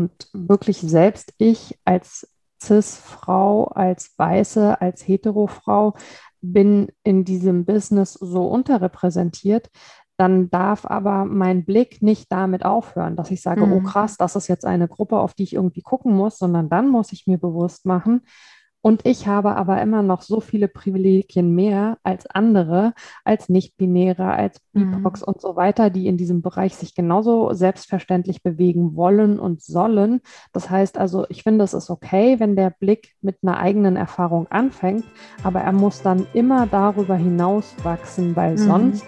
Und wirklich selbst ich als CIS-Frau, als Weiße, als Hetero-Frau bin in diesem Business so unterrepräsentiert, dann darf aber mein Blick nicht damit aufhören, dass ich sage, oh mhm. oh krass, das ist jetzt eine Gruppe, auf die ich irgendwie gucken muss, sondern dann muss ich mir bewusst machen, und ich habe aber immer noch so viele Privilegien mehr als andere, als Nicht-Binäre, als BIPOX mhm. und so weiter, die in diesem Bereich sich genauso selbstverständlich bewegen wollen und sollen. Das heißt also, ich finde, es ist okay, wenn der Blick mit einer eigenen Erfahrung anfängt, aber er muss dann immer darüber hinaus wachsen, weil mhm. sonst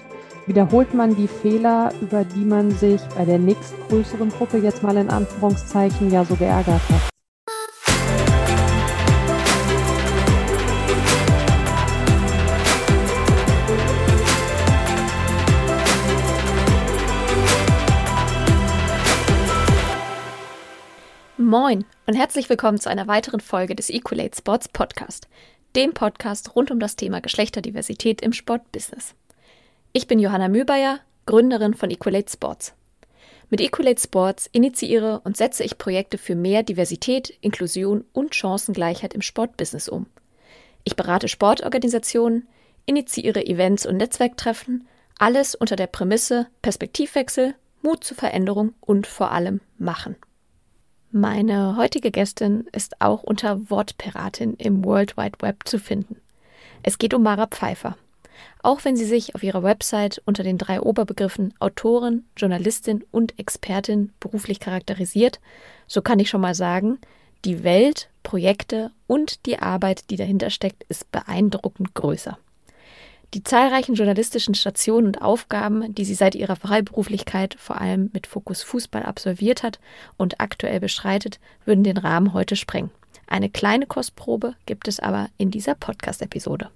wiederholt man die Fehler, über die man sich bei der nächstgrößeren Gruppe jetzt mal in Anführungszeichen ja so geärgert hat. Moin und herzlich willkommen zu einer weiteren Folge des Equalate Sports Podcast, dem Podcast rund um das Thema Geschlechterdiversität im Sportbusiness. Ich bin Johanna Mühlbayer, Gründerin von Equalate Sports. Mit Equalate Sports initiiere und setze ich Projekte für mehr Diversität, Inklusion und Chancengleichheit im Sportbusiness um. Ich berate Sportorganisationen, initiiere Events und Netzwerktreffen, alles unter der Prämisse Perspektivwechsel, Mut zur Veränderung und vor allem Machen. Meine heutige Gästin ist auch unter Wortpiratin im World Wide Web zu finden. Es geht um Mara Pfeiffer. Auch wenn sie sich auf ihrer Website unter den drei Oberbegriffen Autorin, Journalistin und Expertin beruflich charakterisiert, so kann ich schon mal sagen, die Welt, Projekte und die Arbeit, die dahinter steckt, ist beeindruckend größer. Die zahlreichen journalistischen Stationen und Aufgaben, die sie seit ihrer Freiberuflichkeit vor allem mit Fokus Fußball absolviert hat und aktuell beschreitet, würden den Rahmen heute sprengen. Eine kleine Kostprobe gibt es aber in dieser Podcast-Episode.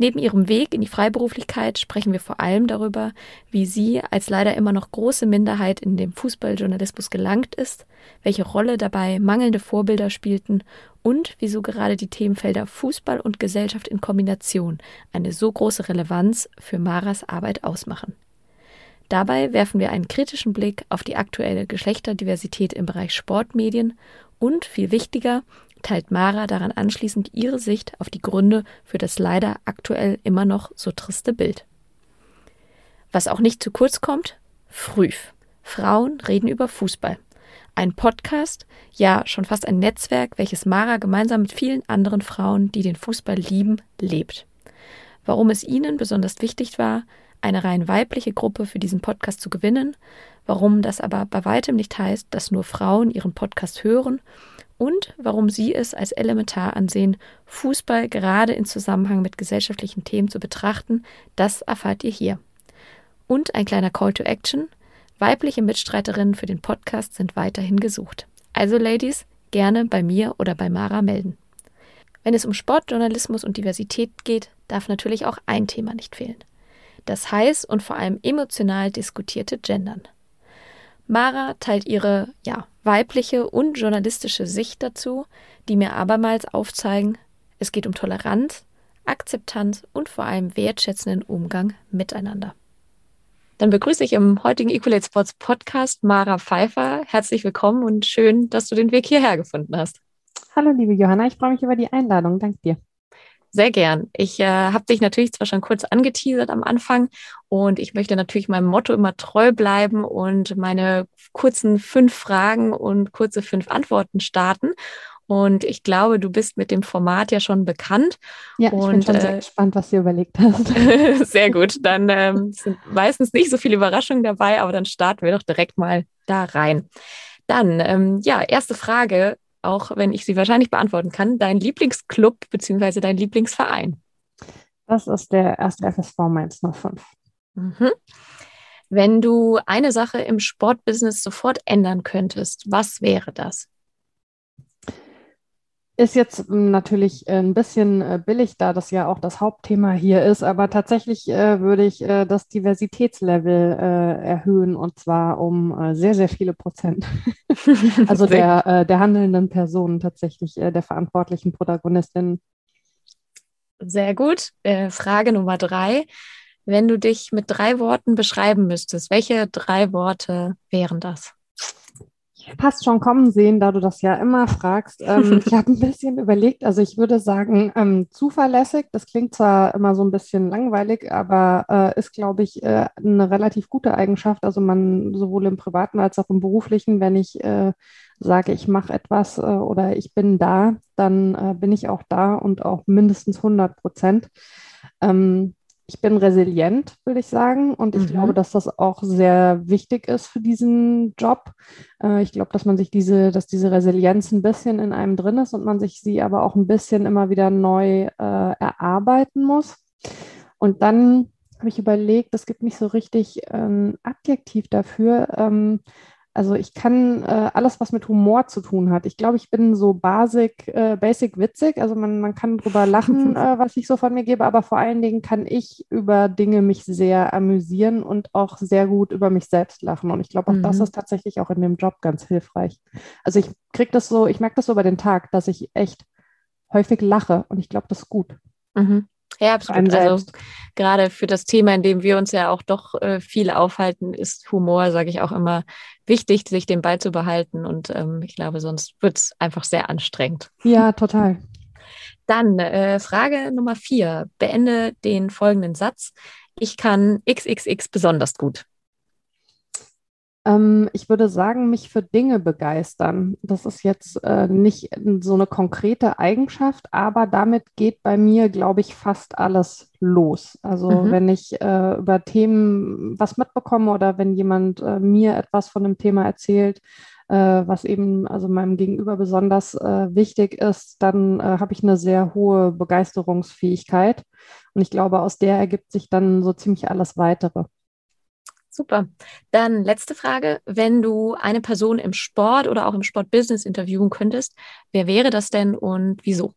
Neben ihrem Weg in die Freiberuflichkeit sprechen wir vor allem darüber, wie sie als leider immer noch große Minderheit in dem Fußballjournalismus gelangt ist, welche Rolle dabei mangelnde Vorbilder spielten und wieso gerade die Themenfelder Fußball und Gesellschaft in Kombination eine so große Relevanz für Maras Arbeit ausmachen. Dabei werfen wir einen kritischen Blick auf die aktuelle Geschlechterdiversität im Bereich Sportmedien und, viel wichtiger, teilt Mara daran anschließend ihre Sicht auf die Gründe für das leider aktuell immer noch so triste Bild. Was auch nicht zu kurz kommt, Früh. Frauen reden über Fußball. Ein Podcast, ja schon fast ein Netzwerk, welches Mara gemeinsam mit vielen anderen Frauen, die den Fußball lieben, lebt. Warum es ihnen besonders wichtig war, eine rein weibliche Gruppe für diesen Podcast zu gewinnen, warum das aber bei weitem nicht heißt, dass nur Frauen ihren Podcast hören und warum sie es als elementar ansehen, Fußball gerade in Zusammenhang mit gesellschaftlichen Themen zu betrachten, das erfahrt ihr hier. Und ein kleiner Call to Action. Weibliche Mitstreiterinnen für den Podcast sind weiterhin gesucht. Also Ladies, gerne bei mir oder bei Mara melden. Wenn es um Sportjournalismus und Diversität geht, darf natürlich auch ein Thema nicht fehlen. Das heiß und vor allem emotional diskutierte Gendern. Mara teilt ihre, ja, weibliche und journalistische Sicht dazu, die mir abermals aufzeigen, es geht um Toleranz, Akzeptanz und vor allem wertschätzenden Umgang miteinander. Dann begrüße ich im heutigen Equalate Sports Podcast Mara Pfeiffer. Herzlich willkommen und schön, dass du den Weg hierher gefunden hast. Hallo, liebe Johanna, ich freue mich über die Einladung. Danke dir. Sehr gern. Ich äh, habe dich natürlich zwar schon kurz angeteasert am Anfang und ich möchte natürlich meinem Motto immer treu bleiben und meine kurzen fünf Fragen und kurze fünf Antworten starten. Und ich glaube, du bist mit dem Format ja schon bekannt. Ja, und, ich bin schon äh, sehr gespannt, was du überlegt hast. sehr gut. Dann ähm, sind meistens nicht so viele Überraschungen dabei, aber dann starten wir doch direkt mal da rein. Dann, ähm, ja, erste Frage auch wenn ich sie wahrscheinlich beantworten kann, dein Lieblingsclub bzw. dein Lieblingsverein? Das ist der erste FSV Mainz 05. Mhm. Wenn du eine Sache im Sportbusiness sofort ändern könntest, was wäre das? Ist jetzt hm, natürlich äh, ein bisschen äh, billig, da das ja auch das Hauptthema hier ist, aber tatsächlich äh, würde ich äh, das Diversitätslevel äh, erhöhen und zwar um sehr, sehr viele Prozent. also der, der handelnden Personen tatsächlich, der verantwortlichen Protagonistinnen. Sehr gut. Frage Nummer drei. Wenn du dich mit drei Worten beschreiben müsstest, welche drei Worte wären das? Fast schon kommen sehen, da du das ja immer fragst. Ähm, ich habe ein bisschen überlegt, also ich würde sagen, ähm, zuverlässig, das klingt zwar immer so ein bisschen langweilig, aber äh, ist, glaube ich, äh, eine relativ gute Eigenschaft. Also man sowohl im privaten als auch im beruflichen, wenn ich äh, sage, ich mache etwas äh, oder ich bin da, dann äh, bin ich auch da und auch mindestens 100 Prozent. Ähm, ich bin resilient, würde ich sagen. Und ich mhm. glaube, dass das auch sehr wichtig ist für diesen Job. Äh, ich glaube, dass man sich diese, dass diese Resilienz ein bisschen in einem drin ist und man sich sie aber auch ein bisschen immer wieder neu äh, erarbeiten muss. Und dann habe ich überlegt, es gibt nicht so richtig ein Adjektiv dafür. Ähm, also ich kann äh, alles, was mit Humor zu tun hat. Ich glaube, ich bin so basic, äh, basic witzig. Also man, man kann drüber lachen, äh, was ich so von mir gebe, aber vor allen Dingen kann ich über Dinge mich sehr amüsieren und auch sehr gut über mich selbst lachen. Und ich glaube, auch mhm. das ist tatsächlich auch in dem Job ganz hilfreich. Also ich kriege das so, ich merke das so über den Tag, dass ich echt häufig lache und ich glaube, das ist gut. Mhm. Ja, absolut. Also gerade für das Thema, in dem wir uns ja auch doch äh, viel aufhalten, ist Humor, sage ich auch immer, wichtig, sich den Ball zu behalten. Und ähm, ich glaube, sonst wird es einfach sehr anstrengend. Ja, total. Dann äh, Frage Nummer vier. Beende den folgenden Satz. Ich kann XXX besonders gut. Ähm, ich würde sagen, mich für Dinge begeistern. Das ist jetzt äh, nicht so eine konkrete Eigenschaft, aber damit geht bei mir, glaube ich, fast alles los. Also mhm. wenn ich äh, über Themen was mitbekomme oder wenn jemand äh, mir etwas von einem Thema erzählt, äh, was eben also meinem Gegenüber besonders äh, wichtig ist, dann äh, habe ich eine sehr hohe Begeisterungsfähigkeit. Und ich glaube, aus der ergibt sich dann so ziemlich alles weitere. Super. Dann letzte Frage. Wenn du eine Person im Sport oder auch im Sportbusiness interviewen könntest, wer wäre das denn und wieso?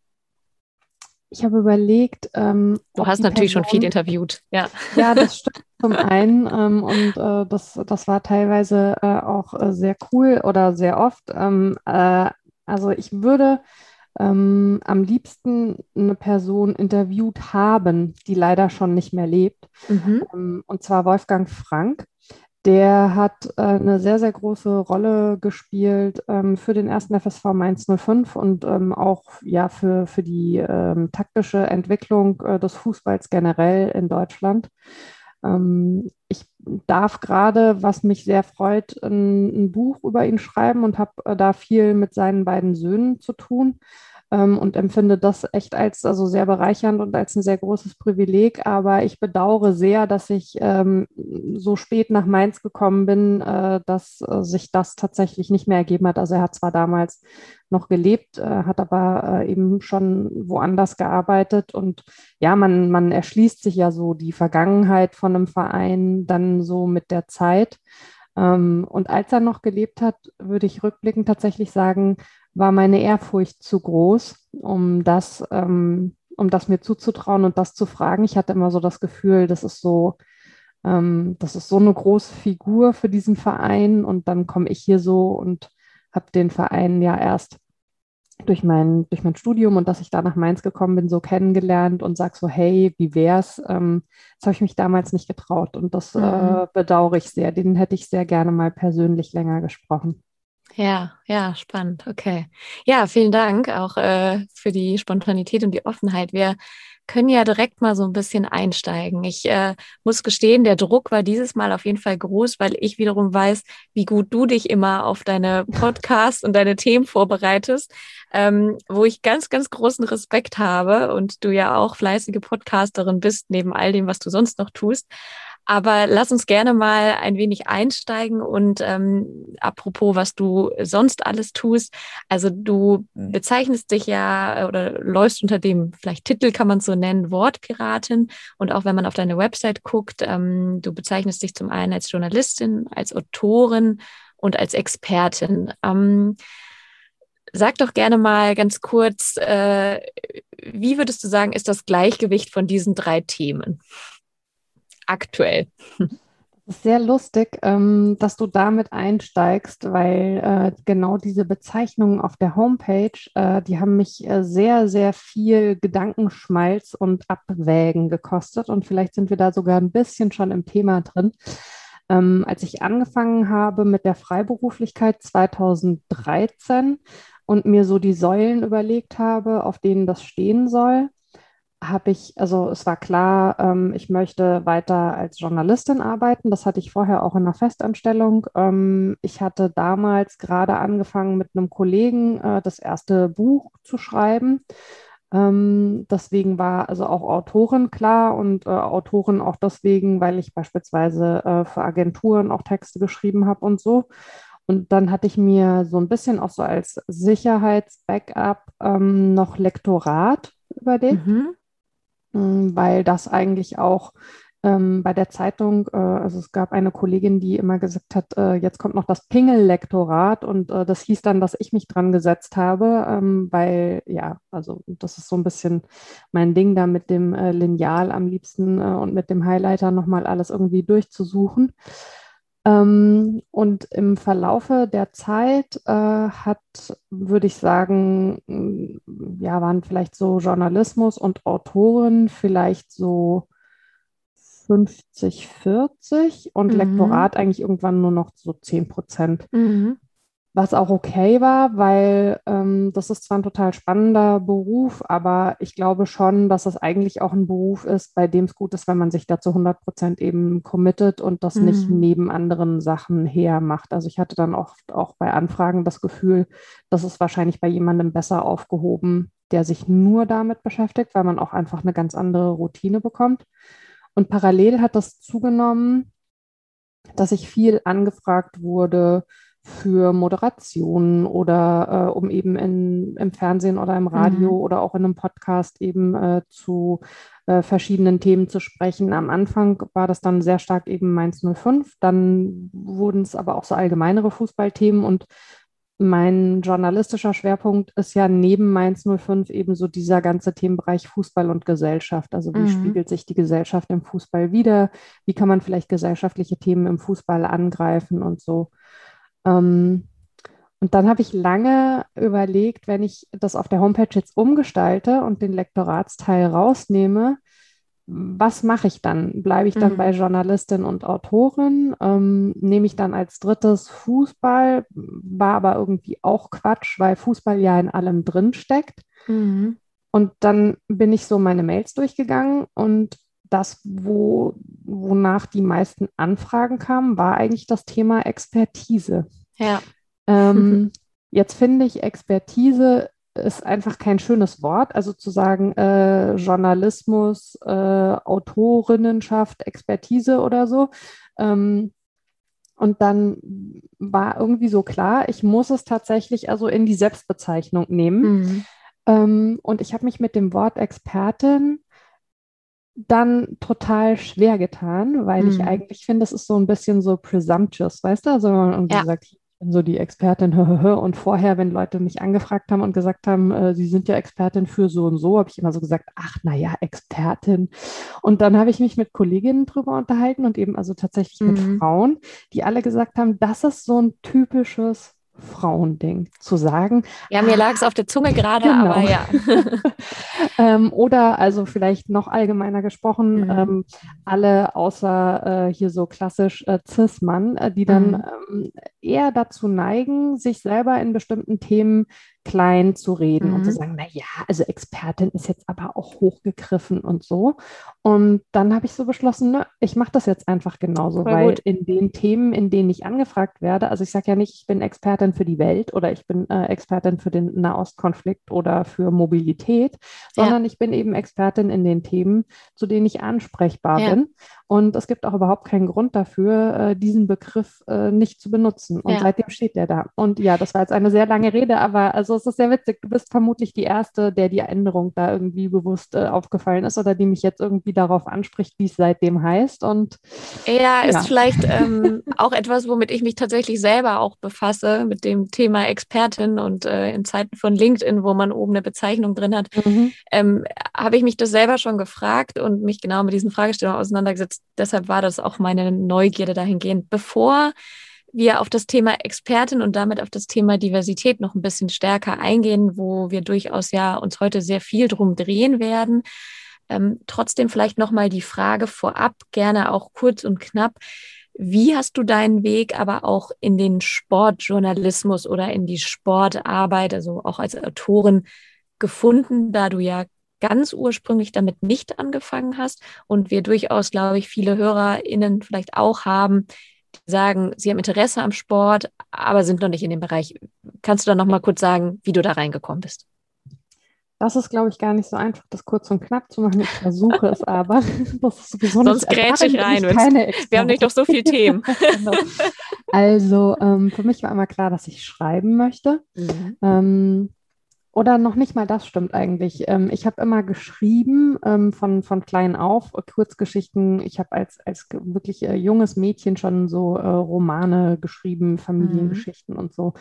Ich habe überlegt. Ähm, du hast natürlich Person, schon viel interviewt. Ja, ja das stimmt zum einen. Ähm, und äh, das, das war teilweise äh, auch äh, sehr cool oder sehr oft. Ähm, äh, also ich würde ähm, am liebsten eine Person interviewt haben, die leider schon nicht mehr lebt. Mhm. Ähm, und zwar Wolfgang Frank. Der hat äh, eine sehr, sehr große Rolle gespielt ähm, für den ersten FSV Mainz 05 und ähm, auch ja, für, für die ähm, taktische Entwicklung äh, des Fußballs generell in Deutschland. Ähm, ich darf gerade, was mich sehr freut, ein, ein Buch über ihn schreiben und habe äh, da viel mit seinen beiden Söhnen zu tun ähm, und empfinde das echt als also sehr bereichernd und als ein sehr großes Privileg. Aber ich bedauere sehr, dass ich ähm, so spät nach Mainz gekommen bin, äh, dass äh, sich das tatsächlich nicht mehr ergeben hat. Also er hat zwar damals noch gelebt, äh, hat aber äh, eben schon woanders gearbeitet und ja, man, man erschließt sich ja so die Vergangenheit von einem Verein dann so mit der Zeit. Ähm, und als er noch gelebt hat, würde ich rückblickend tatsächlich sagen, war meine Ehrfurcht zu groß, um das, ähm, um das mir zuzutrauen und das zu fragen. Ich hatte immer so das Gefühl, das ist so, ähm, das ist so eine große Figur für diesen Verein und dann komme ich hier so und habe den Verein ja erst durch mein, durch mein Studium und dass ich da nach Mainz gekommen bin, so kennengelernt und sage so, hey, wie wär's? Ähm, das habe ich mich damals nicht getraut und das mhm. äh, bedauere ich sehr. Den hätte ich sehr gerne mal persönlich länger gesprochen. Ja, ja, spannend. Okay. Ja, vielen Dank auch äh, für die Spontanität und die Offenheit. Wir können ja direkt mal so ein bisschen einsteigen. Ich äh, muss gestehen, der Druck war dieses Mal auf jeden Fall groß, weil ich wiederum weiß, wie gut du dich immer auf deine Podcasts und deine Themen vorbereitest, ähm, wo ich ganz, ganz großen Respekt habe und du ja auch fleißige Podcasterin bist, neben all dem, was du sonst noch tust. Aber lass uns gerne mal ein wenig einsteigen und ähm, apropos, was du sonst alles tust. Also du bezeichnest dich ja oder läufst unter dem, vielleicht Titel kann man so nennen, Wortpiratin. Und auch wenn man auf deine Website guckt, ähm, du bezeichnest dich zum einen als Journalistin, als Autorin und als Expertin. Ähm, Sag doch gerne mal ganz kurz, äh, wie würdest du sagen, ist das Gleichgewicht von diesen drei Themen? Aktuell. Sehr lustig, ähm, dass du damit einsteigst, weil äh, genau diese Bezeichnungen auf der Homepage, äh, die haben mich äh, sehr, sehr viel Gedankenschmalz und Abwägen gekostet und vielleicht sind wir da sogar ein bisschen schon im Thema drin. Ähm, als ich angefangen habe mit der Freiberuflichkeit 2013 und mir so die Säulen überlegt habe, auf denen das stehen soll, habe ich, also es war klar, ähm, ich möchte weiter als Journalistin arbeiten. Das hatte ich vorher auch in einer Festanstellung. Ähm, ich hatte damals gerade angefangen, mit einem Kollegen äh, das erste Buch zu schreiben. Ähm, deswegen war also auch Autorin klar und äh, Autorin auch deswegen, weil ich beispielsweise äh, für Agenturen auch Texte geschrieben habe und so. Und dann hatte ich mir so ein bisschen auch so als Sicherheitsbackup ähm, noch Lektorat überlegt. Mhm. Weil das eigentlich auch ähm, bei der Zeitung, äh, also es gab eine Kollegin, die immer gesagt hat, äh, jetzt kommt noch das Pingel-Lektorat und äh, das hieß dann, dass ich mich dran gesetzt habe, ähm, weil ja, also das ist so ein bisschen mein Ding, da mit dem äh, Lineal am liebsten äh, und mit dem Highlighter nochmal alles irgendwie durchzusuchen. Ähm, und im Verlaufe der Zeit äh, hat, würde ich sagen, mm, ja, waren vielleicht so Journalismus und Autoren vielleicht so 50, 40 und mhm. Lektorat eigentlich irgendwann nur noch so 10 Prozent. Mhm was auch okay war, weil ähm, das ist zwar ein total spannender Beruf, aber ich glaube schon, dass es eigentlich auch ein Beruf ist, bei dem es gut ist, wenn man sich da zu 100 Prozent eben committet und das mhm. nicht neben anderen Sachen hermacht. Also ich hatte dann oft auch bei Anfragen das Gefühl, das ist wahrscheinlich bei jemandem besser aufgehoben, der sich nur damit beschäftigt, weil man auch einfach eine ganz andere Routine bekommt. Und parallel hat das zugenommen, dass ich viel angefragt wurde, für Moderationen oder äh, um eben in, im Fernsehen oder im Radio mhm. oder auch in einem Podcast eben äh, zu äh, verschiedenen Themen zu sprechen. Am Anfang war das dann sehr stark eben Mainz 05, dann wurden es aber auch so allgemeinere Fußballthemen und mein journalistischer Schwerpunkt ist ja neben Mainz 05 eben so dieser ganze Themenbereich Fußball und Gesellschaft. Also wie mhm. spiegelt sich die Gesellschaft im Fußball wieder? Wie kann man vielleicht gesellschaftliche Themen im Fußball angreifen und so? Ähm, und dann habe ich lange überlegt, wenn ich das auf der Homepage jetzt umgestalte und den Lektoratsteil rausnehme, was mache ich dann? Bleibe ich dann mhm. bei Journalistin und Autorin? Ähm, nehme ich dann als drittes Fußball? War aber irgendwie auch Quatsch, weil Fußball ja in allem drin steckt. Mhm. Und dann bin ich so meine Mails durchgegangen und das, wo, wonach die meisten Anfragen kamen, war eigentlich das Thema Expertise. Ja. Ähm, jetzt finde ich, Expertise ist einfach kein schönes Wort. Also zu sagen, äh, Journalismus, äh, Autorinnenschaft, Expertise oder so. Ähm, und dann war irgendwie so klar, ich muss es tatsächlich also in die Selbstbezeichnung nehmen. Mhm. Ähm, und ich habe mich mit dem Wort Expertin dann total schwer getan, weil mhm. ich eigentlich finde, das ist so ein bisschen so presumptuous, weißt du? Also wenn man irgendwie ja. sagt, ich bin so die Expertin, und vorher, wenn Leute mich angefragt haben und gesagt haben, äh, sie sind ja Expertin für so und so, habe ich immer so gesagt, ach naja, Expertin. Und dann habe ich mich mit Kolleginnen drüber unterhalten und eben also tatsächlich mhm. mit Frauen, die alle gesagt haben, das ist so ein typisches Frauending zu sagen. Ja, mir lag es auf der Zunge gerade, genau. aber ja. ähm, oder also vielleicht noch allgemeiner gesprochen, mhm. ähm, alle außer äh, hier so klassisch äh, Cis-Mann, äh, die dann mhm. ähm, eher dazu neigen, sich selber in bestimmten Themen klein zu reden mhm. und zu mhm. sagen, na ja, also Expertin ist jetzt aber auch hochgegriffen und so. Und dann habe ich so beschlossen, ne, ich mache das jetzt einfach genauso, Voll weil gut. in den Themen, in denen ich angefragt werde, also ich sage ja nicht, ich bin Expertin für die Welt oder ich bin äh, Expertin für den Nahostkonflikt oder für Mobilität, sondern ja. ich bin eben Expertin in den Themen, zu denen ich ansprechbar ja. bin. Und es gibt auch überhaupt keinen Grund dafür, äh, diesen Begriff äh, nicht zu benutzen. Und ja. seitdem steht der da. Und ja, das war jetzt eine sehr lange Rede, aber also es ist sehr witzig. Du bist vermutlich die Erste, der die Änderung da irgendwie bewusst äh, aufgefallen ist oder die mich jetzt irgendwie darauf anspricht, wie es seitdem heißt. Und ja, ja. ist vielleicht ähm, auch etwas, womit ich mich tatsächlich selber auch befasse, mit dem Thema Expertin und äh, in Zeiten von LinkedIn, wo man oben eine Bezeichnung drin hat, mhm. ähm, habe ich mich das selber schon gefragt und mich genau mit diesen Fragestellungen auseinandergesetzt deshalb war das auch meine Neugierde dahingehend. Bevor wir auf das Thema Expertin und damit auf das Thema Diversität noch ein bisschen stärker eingehen, wo wir durchaus ja uns heute sehr viel drum drehen werden. Ähm, trotzdem vielleicht nochmal die Frage vorab, gerne auch kurz und knapp. Wie hast du deinen Weg aber auch in den Sportjournalismus oder in die Sportarbeit, also auch als Autorin gefunden, da du ja ganz ursprünglich damit nicht angefangen hast und wir durchaus, glaube ich, viele HörerInnen vielleicht auch haben, die sagen, sie haben Interesse am Sport, aber sind noch nicht in dem Bereich. Kannst du da noch mal kurz sagen, wie du da reingekommen bist? Das ist, glaube ich, gar nicht so einfach, das kurz und knapp zu machen. Ich versuche es aber. Das ist sowieso Sonst grätsche ich rein. Wir haben nicht doch so viele Themen. genau. Also ähm, für mich war immer klar, dass ich schreiben möchte. Mhm. Ähm, oder noch nicht mal das stimmt eigentlich. Ähm, ich habe immer geschrieben ähm, von, von klein auf, äh, Kurzgeschichten. Ich habe als, als wirklich äh, junges Mädchen schon so äh, Romane geschrieben, Familiengeschichten mhm. und so.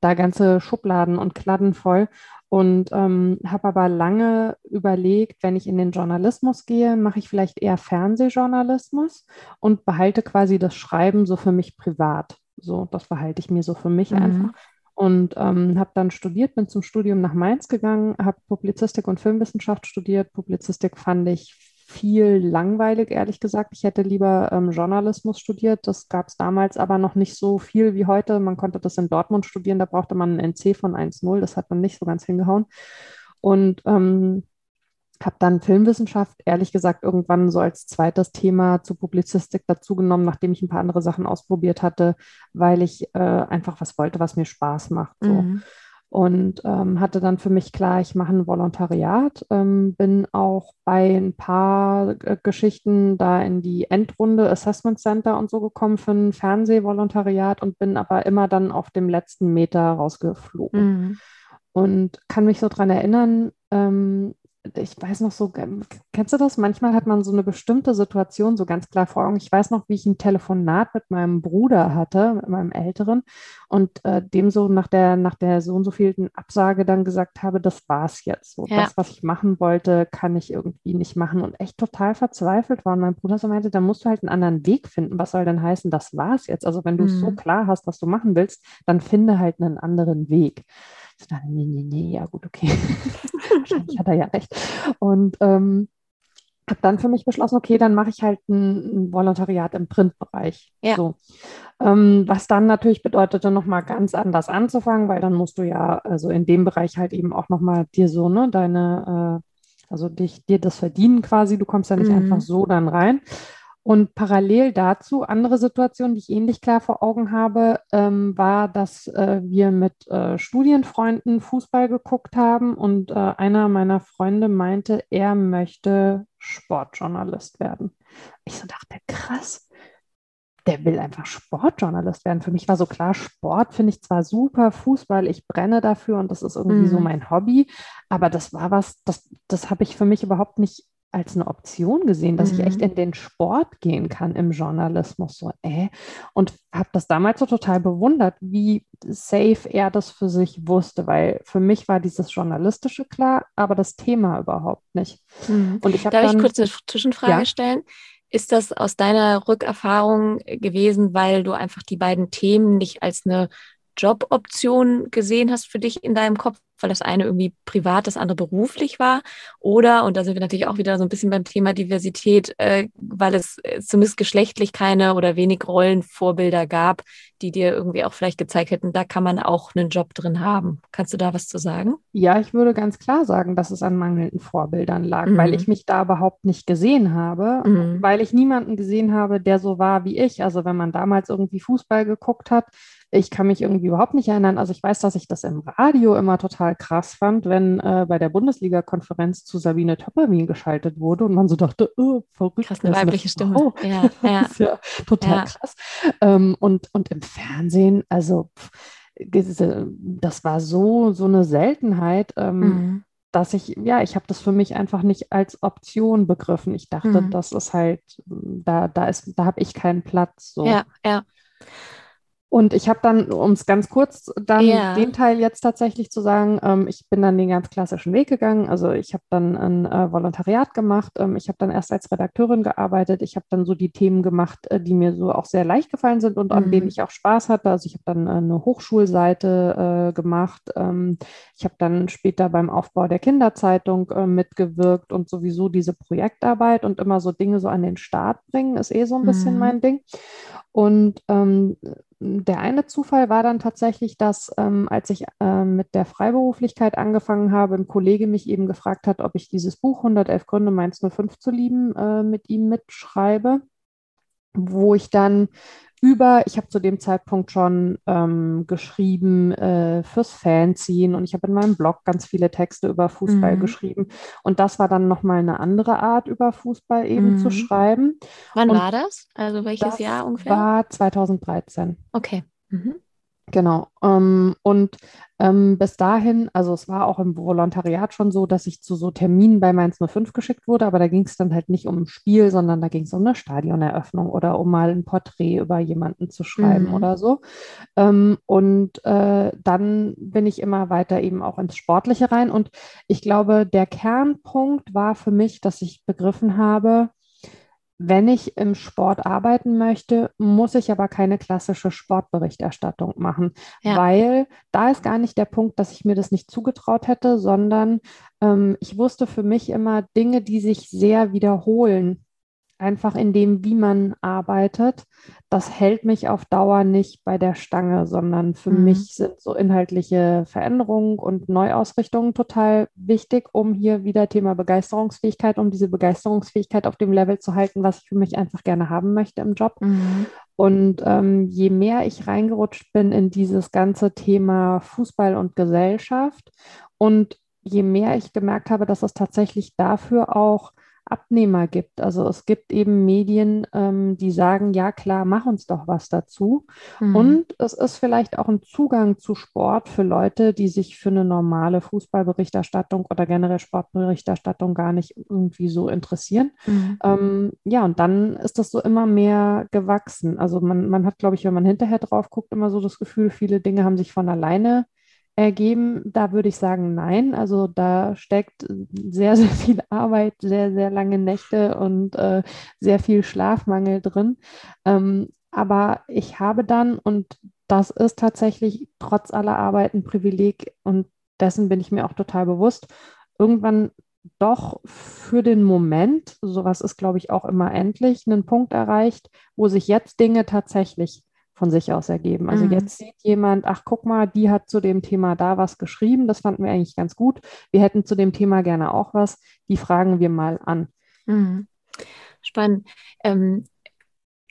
Da ganze Schubladen und Kladden voll. Und ähm, habe aber lange überlegt, wenn ich in den Journalismus gehe, mache ich vielleicht eher Fernsehjournalismus und behalte quasi das Schreiben so für mich privat. So, das behalte ich mir so für mich mhm. einfach und ähm, habe dann studiert, bin zum Studium nach Mainz gegangen, habe Publizistik und Filmwissenschaft studiert. Publizistik fand ich viel langweilig, ehrlich gesagt. Ich hätte lieber ähm, Journalismus studiert. Das gab es damals aber noch nicht so viel wie heute. Man konnte das in Dortmund studieren, da brauchte man einen NC von 1.0. Das hat man nicht so ganz hingehauen. Und ähm, habe dann Filmwissenschaft, ehrlich gesagt, irgendwann so als zweites Thema zur Publizistik dazugenommen, nachdem ich ein paar andere Sachen ausprobiert hatte, weil ich äh, einfach was wollte, was mir Spaß macht. So. Mhm. Und ähm, hatte dann für mich klar, ich mache ein Volontariat, ähm, bin auch bei ein paar äh, Geschichten da in die Endrunde Assessment Center und so gekommen für ein Fernsehvolontariat und bin aber immer dann auf dem letzten Meter rausgeflogen. Mhm. Und kann mich so dran erinnern, ähm, ich weiß noch so, kennst du das? Manchmal hat man so eine bestimmte Situation so ganz klar vor Augen. Ich weiß noch, wie ich ein Telefonat mit meinem Bruder hatte, mit meinem Älteren, und äh, dem so nach der, nach der so und so vielen Absage dann gesagt habe, das war's jetzt. So, ja. das, was ich machen wollte, kann ich irgendwie nicht machen und echt total verzweifelt war. Und mein Bruder so meinte, da musst du halt einen anderen Weg finden. Was soll denn heißen, das war's jetzt? Also wenn du es mhm. so klar hast, was du machen willst, dann finde halt einen anderen Weg. Ich dachte, nee, nee, nee, ja gut, okay. Wahrscheinlich hat er ja recht. Und ähm, habe dann für mich beschlossen, okay, dann mache ich halt ein, ein Volontariat im Printbereich. Ja. So. Ähm, was dann natürlich bedeutete, nochmal ganz anders anzufangen, weil dann musst du ja also in dem Bereich halt eben auch nochmal dir so, ne, deine, äh, also dich, dir das verdienen quasi, du kommst ja nicht mhm. einfach so dann rein. Und parallel dazu, andere Situationen, die ich ähnlich klar vor Augen habe, ähm, war, dass äh, wir mit äh, Studienfreunden Fußball geguckt haben und äh, einer meiner Freunde meinte, er möchte Sportjournalist werden. Ich so dachte, krass, der will einfach Sportjournalist werden. Für mich war so klar, Sport finde ich zwar super, Fußball, ich brenne dafür und das ist irgendwie mhm. so mein Hobby, aber das war was, das, das habe ich für mich überhaupt nicht als eine Option gesehen, dass mhm. ich echt mhm. in den Sport gehen kann im Journalismus. So, äh. Und habe das damals so total bewundert, wie safe er das für sich wusste, weil für mich war dieses Journalistische klar, aber das Thema überhaupt nicht. Mhm. Und ich Darf dann, ich kurz eine Zwischenfrage ja? stellen? Ist das aus deiner Rückerfahrung gewesen, weil du einfach die beiden Themen nicht als eine Joboption gesehen hast für dich in deinem Kopf, weil das eine irgendwie privat, das andere beruflich war? Oder, und da sind wir natürlich auch wieder so ein bisschen beim Thema Diversität, äh, weil es äh, zumindest geschlechtlich keine oder wenig Rollenvorbilder gab, die dir irgendwie auch vielleicht gezeigt hätten, da kann man auch einen Job drin haben. Kannst du da was zu sagen? Ja, ich würde ganz klar sagen, dass es an mangelnden Vorbildern lag, mhm. weil ich mich da überhaupt nicht gesehen habe, mhm. weil ich niemanden gesehen habe, der so war wie ich. Also wenn man damals irgendwie Fußball geguckt hat, ich kann mich irgendwie überhaupt nicht erinnern. Also ich weiß, dass ich das im Radio immer total krass fand, wenn äh, bei der Bundesliga-Konferenz zu Sabine Töpperwien geschaltet wurde und man so dachte, oh, verrückt. Krass, eine weibliche Stimme. Oh, ja, ja. ist ja total ja. krass. Ähm, und, und im Fernsehen, also das war so, so eine Seltenheit. Ähm, mhm dass ich, ja, ich habe das für mich einfach nicht als Option begriffen. Ich dachte, mhm. das ist halt, da, da ist, da habe ich keinen Platz. So. Ja, ja. Und ich habe dann, um es ganz kurz dann Ja. den Teil jetzt tatsächlich zu sagen, ähm, ich bin dann den ganz klassischen Weg gegangen. Also ich habe dann ein äh, Volontariat gemacht. Ähm, ich habe dann erst als Redakteurin gearbeitet. Ich habe dann so die Themen gemacht, äh, die mir so auch sehr leicht gefallen sind und an Mhm. denen ich auch Spaß hatte. Also ich habe dann äh, eine Hochschulseite äh, gemacht. Ähm, ich habe dann später beim Aufbau der Kinderzeitung äh, mitgewirkt und sowieso diese Projektarbeit und immer so Dinge so an den Start bringen, ist eh so ein bisschen Mhm. mein Ding. Und ähm, der eine Zufall war dann tatsächlich, dass ähm, als ich ähm, mit der Freiberuflichkeit angefangen habe, ein Kollege mich eben gefragt hat, ob ich dieses Buch 111 Gründe, Mainz 05 zu lieben, äh, mit ihm mitschreibe, wo ich dann über, ich habe zu dem Zeitpunkt schon ähm, geschrieben äh, fürs Fanzine und ich habe in meinem Blog ganz viele Texte über Fußball Mhm. geschrieben und das war dann nochmal eine andere Art, über Fußball eben zu Mhm. schreiben. Wann Und war das? Also welches Jahr ungefähr? war 2013. Okay. Mhm. Genau. Ähm, und ähm, bis dahin, also es war auch im Volontariat schon so, dass ich zu so Terminen bei Mainz 05 geschickt wurde, aber da ging es dann halt nicht um ein Spiel, sondern da ging es um eine Stadioneröffnung oder um mal ein Porträt über jemanden zu schreiben Mhm. oder so. Ähm, und äh, dann bin ich immer weiter eben auch ins Sportliche rein. Und ich glaube, der Kernpunkt war für mich, dass ich begriffen habe, wenn ich im Sport arbeiten möchte, muss ich aber keine klassische Sportberichterstattung machen, Ja. weil da ist gar nicht der Punkt, dass ich mir das nicht zugetraut hätte, sondern ähm, ich wusste für mich immer Dinge, die sich sehr wiederholen, einfach in dem, wie man arbeitet, das hält mich auf Dauer nicht bei der Stange, sondern für Mhm. mich sind so inhaltliche Veränderungen und Neuausrichtungen total wichtig, um hier wieder Thema Begeisterungsfähigkeit, um diese Begeisterungsfähigkeit auf dem Level zu halten, was ich für mich einfach gerne haben möchte im Job. Mhm. Und ähm, je mehr ich reingerutscht bin in dieses ganze Thema Fußball und Gesellschaft und je mehr ich gemerkt habe, dass es tatsächlich dafür auch Abnehmer gibt. Also es gibt eben Medien, ähm, die sagen, ja klar, mach uns doch was dazu. Mhm. Und es ist vielleicht auch ein Zugang zu Sport für Leute, die sich für eine normale Fußballberichterstattung oder generell Sportberichterstattung gar nicht irgendwie so interessieren. Mhm. Ähm, ja, und dann ist das so immer mehr gewachsen. Also man, man hat, glaube ich, wenn man hinterher drauf guckt, immer so das Gefühl, viele Dinge haben sich von alleine ergeben. Da würde ich sagen, nein. Also da steckt sehr, sehr viel Arbeit, sehr, sehr lange Nächte und äh, sehr viel Schlafmangel drin. Ähm, aber ich habe dann, und das ist tatsächlich trotz aller Arbeit ein Privileg und dessen bin ich mir auch total bewusst, irgendwann doch für den Moment, sowas ist, glaube ich, auch immer endlich, einen Punkt erreicht, wo sich jetzt Dinge tatsächlich von sich aus ergeben. Also Mhm. jetzt sieht jemand, ach guck mal, die hat zu dem Thema da was geschrieben, das fanden wir eigentlich ganz gut. Wir hätten zu dem Thema gerne auch was, die fragen wir mal an. Mhm. Spannend. Ähm,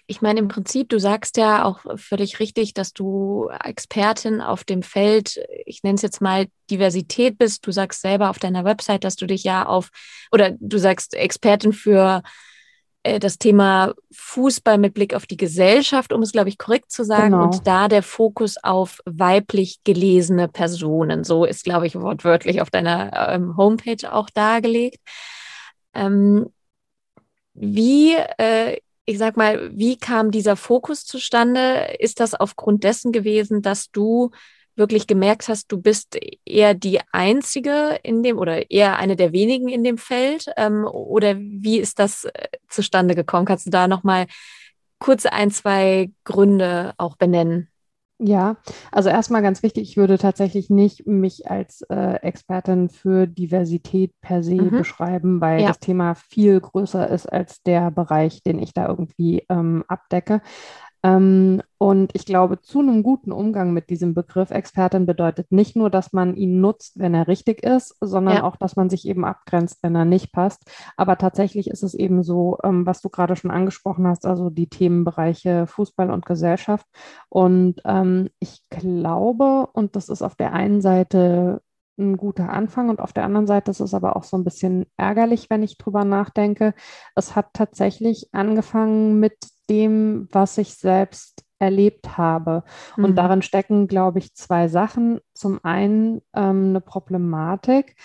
ich meine, im Prinzip, du sagst ja auch völlig richtig, dass du Expertin auf dem Feld, ich nenne es jetzt mal Diversität bist. Du sagst selber auf deiner Website, dass du dich ja auf, oder du sagst Expertin für das Thema Fußball mit Blick auf die Gesellschaft, um es, glaube ich, korrekt zu sagen. Genau. Und da der Fokus auf weiblich gelesene Personen. So ist, glaube ich, wortwörtlich auf deiner ähm, Homepage auch dargelegt. Ähm, wie, äh, ich sag mal, wie kam dieser Fokus zustande? Ist das aufgrund dessen gewesen, dass du wirklich gemerkt hast, du bist eher die Einzige in dem oder eher eine der wenigen in dem Feld? Ähm, oder wie ist das äh, zustande gekommen? Kannst du da nochmal kurz ein, zwei Gründe auch benennen? Ja, also erstmal ganz wichtig, ich würde tatsächlich nicht mich als äh, Expertin für Diversität per se Mhm. beschreiben, weil Ja. das Thema viel größer ist als der Bereich, den ich da irgendwie ähm, abdecke. Ähm, und ich glaube, zu einem guten Umgang mit diesem Begriff Expertin bedeutet nicht nur, dass man ihn nutzt, wenn er richtig ist, sondern Ja. auch, dass man sich eben abgrenzt, wenn er nicht passt. Aber tatsächlich ist es eben so, ähm, was du gerade schon angesprochen hast, also die Themenbereiche Fußball und Gesellschaft. Und ähm, ich glaube, und das ist auf der einen Seite ein guter Anfang und auf der anderen Seite ist es aber auch so ein bisschen ärgerlich, wenn ich drüber nachdenke. Es hat tatsächlich angefangen mit dem, was ich selbst erlebt habe. Und Mhm. darin stecken, glaube ich, zwei Sachen. Zum einen ähm, eine Problematik,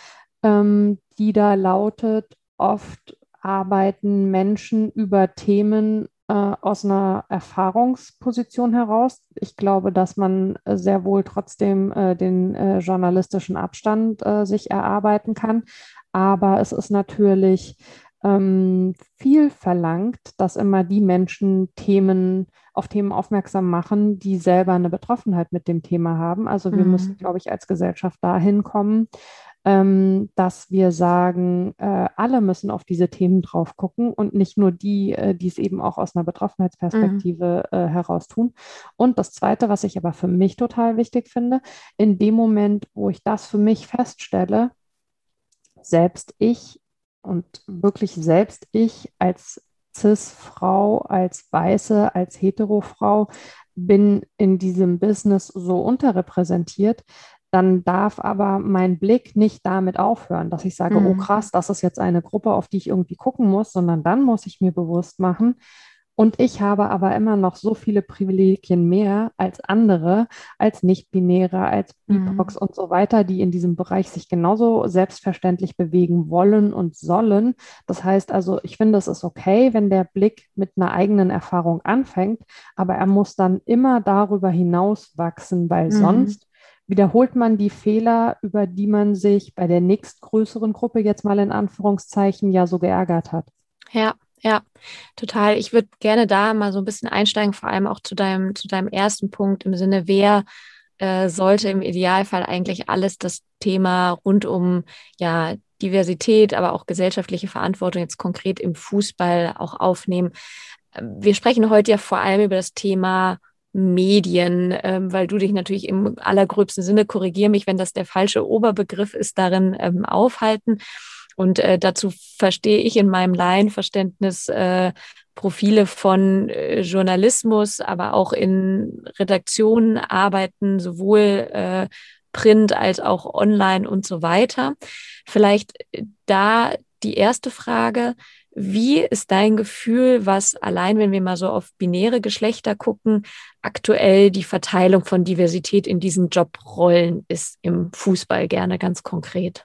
ähm, die da lautet, oft arbeiten Menschen über Themen äh, aus einer Erfahrungsposition heraus. Ich glaube, dass man äh, sehr wohl trotzdem äh, den äh, journalistischen Abstand äh, sich erarbeiten kann. Aber es ist natürlich ähm, viel verlangt, dass immer die Menschen Themen auf Themen aufmerksam machen, die selber eine Betroffenheit mit dem Thema haben. Also wir mhm. müssen, glaube ich, als Gesellschaft dahin kommen, ähm, dass wir sagen, äh, alle müssen auf diese Themen drauf gucken und nicht nur die, äh, die es eben auch aus einer Betroffenheitsperspektive mhm. äh, heraus tun. Und das Zweite, was ich aber für mich total wichtig finde, in dem Moment, wo ich das für mich feststelle, selbst ich und wirklich selbst ich als CIS-Frau, als Weiße, als Hetero-Frau bin in diesem Business so unterrepräsentiert, dann darf aber mein Blick nicht damit aufhören, dass ich sage, oh mhm. oh krass, das ist jetzt eine Gruppe, auf die ich irgendwie gucken muss, sondern dann muss ich mir bewusst machen, und ich habe aber immer noch so viele Privilegien mehr als andere, als Nicht-Binäre, als BIPOX mhm. und so weiter, die in diesem Bereich sich genauso selbstverständlich bewegen wollen und sollen. Das heißt also, ich finde, es ist okay, wenn der Blick mit einer eigenen Erfahrung anfängt, aber er muss dann immer darüber hinaus wachsen, weil mhm. sonst wiederholt man die Fehler, über die man sich bei der nächstgrößeren Gruppe jetzt mal in Anführungszeichen ja so geärgert hat. Ja, ja, total. Ich würde gerne da mal so ein bisschen einsteigen, vor allem auch zu deinem, zu deinem ersten Punkt im Sinne, wer äh, sollte im Idealfall eigentlich alles das Thema rund um ja Diversität, aber auch gesellschaftliche Verantwortung jetzt konkret im Fußball auch aufnehmen. Wir sprechen heute ja vor allem über das Thema Medien, ähm, weil du dich natürlich im allergröbsten Sinne, korrigier mich, wenn das der falsche Oberbegriff ist, darin ähm, aufhalten. Und äh, dazu verstehe ich in meinem Laienverständnis äh, Profile von äh, Journalismus, aber auch in Redaktionen arbeiten, sowohl äh, Print als auch online und so weiter. Vielleicht äh, da die erste Frage. Wie ist dein Gefühl, was allein, wenn wir mal so auf binäre Geschlechter gucken, aktuell die Verteilung von Diversität in diesen Jobrollen ist im Fußball gerne ganz konkret?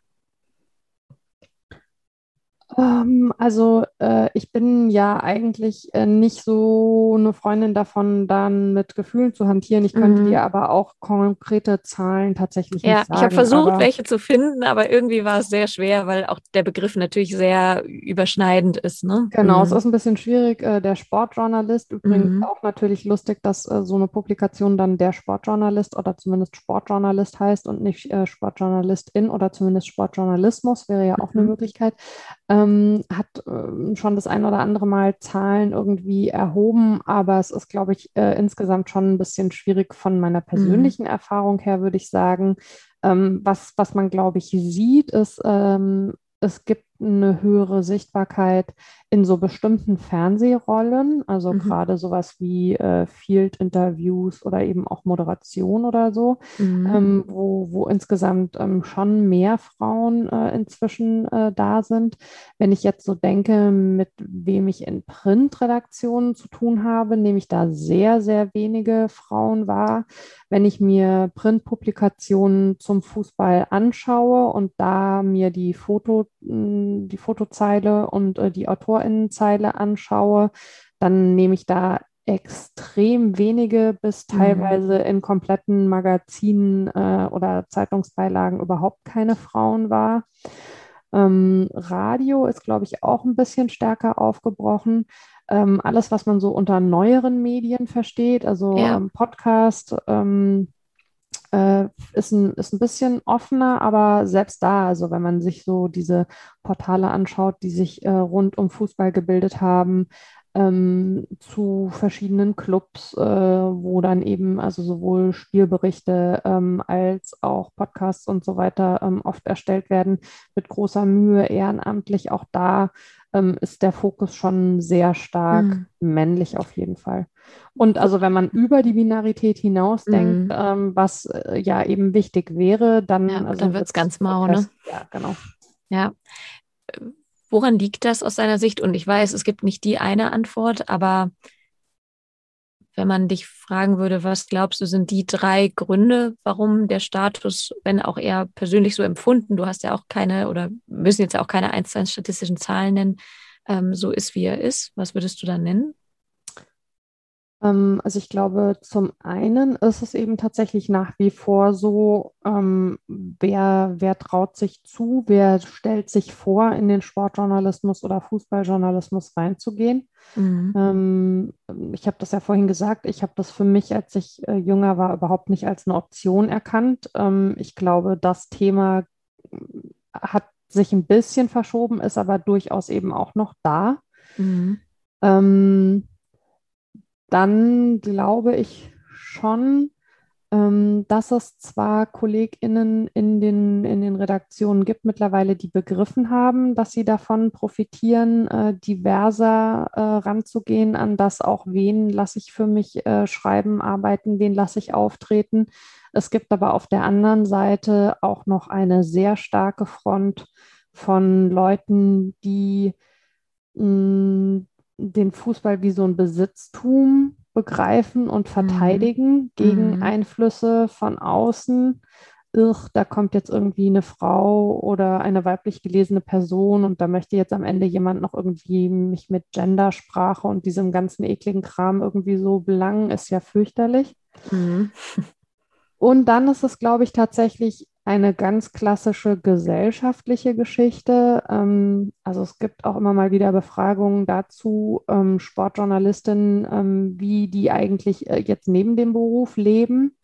Ähm, also äh, ich bin ja eigentlich äh, nicht so eine Freundin davon, dann mit Gefühlen zu hantieren. Ich könnte mhm. dir aber auch konkrete Zahlen tatsächlich ja, nicht sagen. Ja, ich habe versucht, welche zu finden, aber irgendwie war es sehr schwer, weil auch der Begriff natürlich sehr überschneidend ist. Ne? Genau, mhm. es ist ein bisschen schwierig. Äh, der Sportjournalist, übrigens mhm. auch natürlich lustig, dass äh, so eine Publikation dann der Sportjournalist oder zumindest Sportjournalist heißt und nicht äh, Sportjournalistin oder zumindest Sportjournalismus wäre ja auch eine mhm. Möglichkeit ähm, hat äh, schon das ein oder andere Mal Zahlen irgendwie erhoben, aber es ist, glaube ich, äh, insgesamt schon ein bisschen schwierig von meiner mhm. persönlichen mhm. Erfahrung her, würde ich sagen. Ähm, was, was man, glaube ich, sieht, ist, ähm, es gibt eine höhere Sichtbarkeit in so bestimmten Fernsehrollen, also mhm. gerade sowas wie äh, Field-Interviews oder eben auch Moderation oder so, mhm. ähm, wo, wo insgesamt ähm, schon mehr Frauen äh, inzwischen äh, da sind. Wenn ich jetzt so denke, mit wem ich in Printredaktionen zu tun habe, nehme ich da sehr, sehr wenige Frauen wahr. Wenn ich mir Printpublikationen zum Fußball anschaue und da mir die Foto, die Fotozeile und äh, die Autorinnenzeile anschaue, dann nehme ich da extrem wenige bis mhm. teilweise in kompletten Magazinen äh, oder Zeitungsbeilagen überhaupt keine Frauen wahr. Ähm, Radio ist, glaube ich, auch ein bisschen stärker aufgebrochen. Ähm, alles, was man so unter neueren Medien versteht, also ja. ähm, Podcast, ähm, äh, ist, ein, ist ein bisschen offener, aber selbst da, also wenn man sich so diese Portale anschaut, die sich äh, rund um Fußball gebildet haben, ähm, zu verschiedenen Clubs, äh, wo dann eben also sowohl Spielberichte ähm, als auch Podcasts und so weiter ähm, oft erstellt werden, mit großer Mühe ehrenamtlich. Auch da ähm, ist der Fokus schon sehr stark mhm. männlich auf jeden Fall. Und also wenn man über die Binarität hinaus denkt, mhm. ähm, was äh, ja eben wichtig wäre, dann, ja, also dann wird es ganz mau, ne? Ja, genau. Ja. Woran liegt das aus deiner Sicht? Und ich weiß, es gibt nicht die eine Antwort, aber wenn man dich fragen würde, was glaubst du, sind die drei Gründe, warum der Status, wenn auch eher persönlich so empfunden, du hast ja auch keine oder müssen jetzt auch keine eins zu eins statistischen Zahlen nennen, ähm, so ist, wie er ist, was würdest du da nennen? Ähm, also ich glaube, zum einen ist es eben tatsächlich nach wie vor so, ähm, wer, wer traut sich zu, wer stellt sich vor, in den Sportjournalismus oder Fußballjournalismus reinzugehen. Mhm. Ähm, ich habe das ja vorhin gesagt, ich habe das für mich, als ich äh, jünger war, überhaupt nicht als eine Option erkannt. Ähm, ich glaube, das Thema hat sich ein bisschen verschoben, ist aber durchaus eben auch noch da. Mhm. Dann glaube ich schon, ähm, dass es zwar KollegInnen in den, in den Redaktionen gibt mittlerweile, die begriffen haben, dass sie davon profitieren, äh, diverser äh, ranzugehen an das auch, wen lasse ich für mich äh, schreiben, arbeiten, wen lasse ich auftreten. Es gibt aber auf der anderen Seite auch noch eine sehr starke Front von Leuten, die mh, mm, den Fußball wie so ein Besitztum begreifen und mhm. verteidigen mhm. gegen mhm. Einflüsse von außen. Irr, da kommt jetzt irgendwie eine Frau oder eine weiblich gelesene Person und da möchte jetzt am Ende jemand noch irgendwie mich mit Gendersprache und diesem ganzen ekligen Kram irgendwie so belangen, ist ja fürchterlich. Mhm. Und dann ist es, glaube ich, tatsächlich eine ganz klassische gesellschaftliche Geschichte. Ähm, also es gibt auch immer mal wieder Befragungen dazu, ähm, Sportjournalistinnen, ähm, wie die eigentlich äh, jetzt neben dem Beruf leben.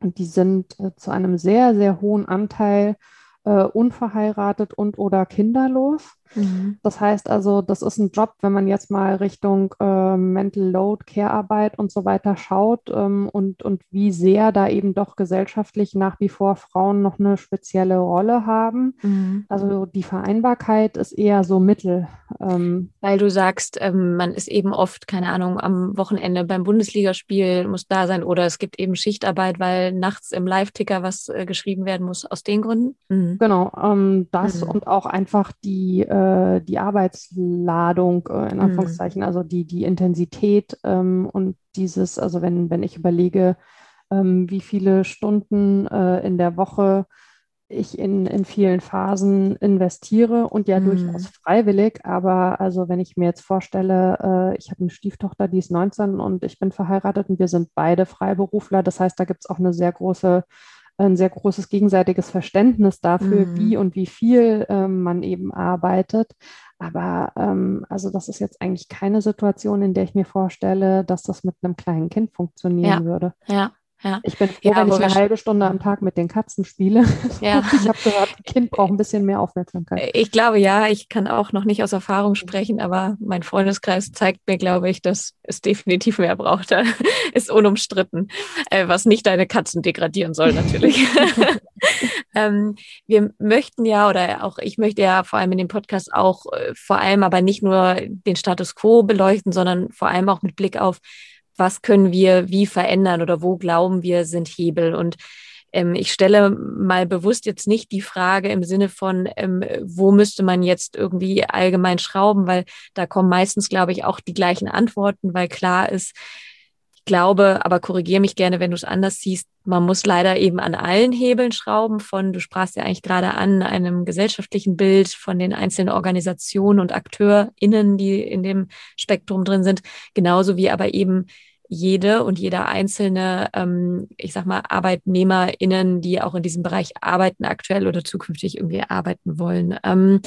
Und die sind äh, zu einem sehr, sehr hohen Anteil äh, unverheiratet und oder kinderlos. Mhm. Das heißt also, das ist ein Job, wenn man jetzt mal Richtung äh, Mental Load, Care-Arbeit und so weiter schaut ähm, und, und wie sehr da eben doch gesellschaftlich nach wie vor Frauen noch eine spezielle Rolle haben. Mhm. Also die Vereinbarkeit ist eher so mittel. Ähm, Weil du sagst, ähm, man ist eben oft, keine Ahnung, am Wochenende beim Bundesligaspiel muss da sein oder es gibt eben Schichtarbeit, weil nachts im Live-Ticker was äh, geschrieben werden muss, aus den Gründen. Mhm. Genau, ähm, das mhm. und auch einfach die äh, äh, die Arbeitsladung, äh, in mhm. Anführungszeichen, also die, die Intensität ähm, und dieses, also wenn, wenn ich überlege, ähm, wie viele Stunden äh, in der Woche ich in, in vielen Phasen investiere und ja mhm. durchaus freiwillig. Aber also wenn ich mir jetzt vorstelle, äh, ich habe eine Stieftochter, die ist 19 und ich bin verheiratet und wir sind beide Freiberufler. Das heißt, da gibt es auch eine sehr große ein sehr großes gegenseitiges Verständnis dafür, mhm. wie und wie viel ähm, man eben arbeitet. Aber ähm, also das ist jetzt eigentlich keine Situation, in der ich mir vorstelle, dass das mit einem kleinen Kind funktionieren ja. würde. Ja. Ja. Ich bin froh, ja, wenn ich eine halbe Stunde am Tag mit den Katzen spiele. Ja. ich habe gehört, ein Kind braucht ein bisschen mehr Aufmerksamkeit. Ich glaube ja, ich kann auch noch nicht aus Erfahrung sprechen, aber mein Freundeskreis zeigt mir, glaube ich, dass es definitiv mehr braucht. ist unumstritten, äh, was nicht deine Katzen degradieren soll natürlich. ähm, wir möchten ja, oder auch ich möchte ja vor allem in dem Podcast auch äh, vor allem aber nicht nur den Status quo beleuchten, sondern vor allem auch mit Blick auf was können wir wie verändern oder wo glauben wir sind Hebel. Und ähm, ich stelle mal bewusst jetzt nicht die Frage im Sinne von, ähm, wo müsste man jetzt irgendwie allgemein schrauben, weil da kommen meistens, glaube ich, auch die gleichen Antworten, weil klar ist, ich glaube, aber korrigiere mich gerne, wenn du es anders siehst, man muss leider eben an allen Hebeln schrauben, von, du sprachst ja eigentlich gerade an, einem gesellschaftlichen Bild, von den einzelnen Organisationen und AkteurInnen, die in dem Spektrum drin sind, genauso wie aber eben jede und jeder einzelne, ähm, ich sag mal, ArbeitnehmerInnen, die auch in diesem Bereich arbeiten, aktuell oder zukünftig irgendwie arbeiten wollen. Ähm,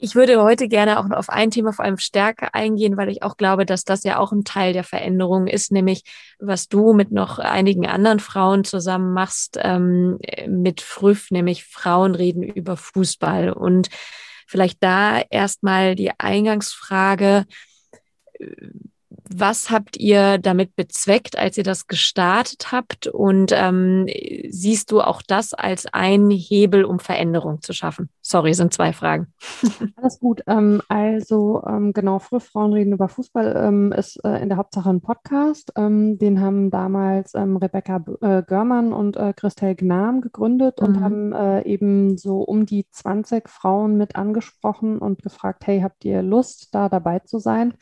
ich würde heute gerne auch auf ein Thema vor allem stärker eingehen, weil ich auch glaube, dass das ja auch ein Teil der Veränderung ist, nämlich was du mit noch einigen anderen Frauen zusammen machst, ähm, mit Früff, nämlich Frauen reden über Fußball. Und vielleicht da erstmal die Eingangsfrage, was habt ihr damit bezweckt, als ihr das gestartet habt? Und ähm, siehst du auch das als ein Hebel, um Veränderung zu schaffen? Sorry, sind zwei Fragen. Alles gut. Ähm, also ähm, genau, frühe Frauen reden über Fußball ähm, ist äh, in der Hauptsache ein Podcast. Ähm, den haben damals ähm, Rebecca äh, Görmann und äh, Christel Gnam gegründet mhm. und haben äh, eben so um die 20 Frauen mit angesprochen und gefragt, hey, habt ihr Lust, da dabei zu sein?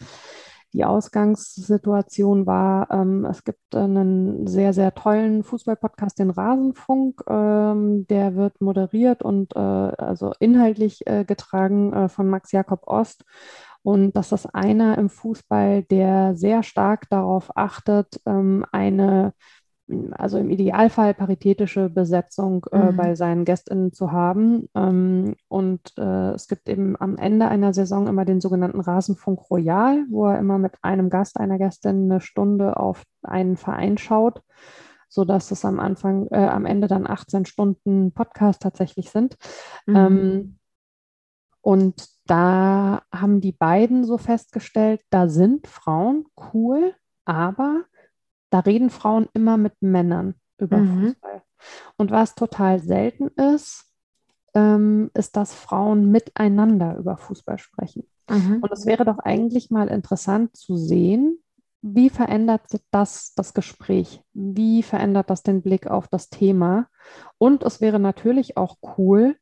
Die Ausgangssituation war, ähm, es gibt einen sehr, sehr tollen Fußballpodcast, den Rasenfunk. Ähm, der wird moderiert und äh, also inhaltlich äh, getragen äh, von Max Jakob Ost. Und das ist einer im Fußball, der sehr stark darauf achtet, ähm, eine also im Idealfall paritätische Besetzung äh, mhm. bei seinen GästInnen zu haben. Ähm, und äh, es gibt eben am Ende einer Saison immer den sogenannten Rasenfunk Royal, wo er immer mit einem Gast, einer Gästin eine Stunde auf einen Verein schaut, sodass es am Anfang, äh, am Ende dann 18 Stunden Podcast tatsächlich sind. Mhm. Ähm, und da haben die beiden so festgestellt, da sind Frauen cool, aber da reden Frauen immer mit Männern über mhm. Fußball. Und was total selten ist, ähm, ist, dass Frauen miteinander über Fußball sprechen. Mhm. Und es wäre doch eigentlich mal interessant zu sehen, wie verändert das das Gespräch? Wie verändert das den Blick auf das Thema? Und es wäre natürlich auch cool,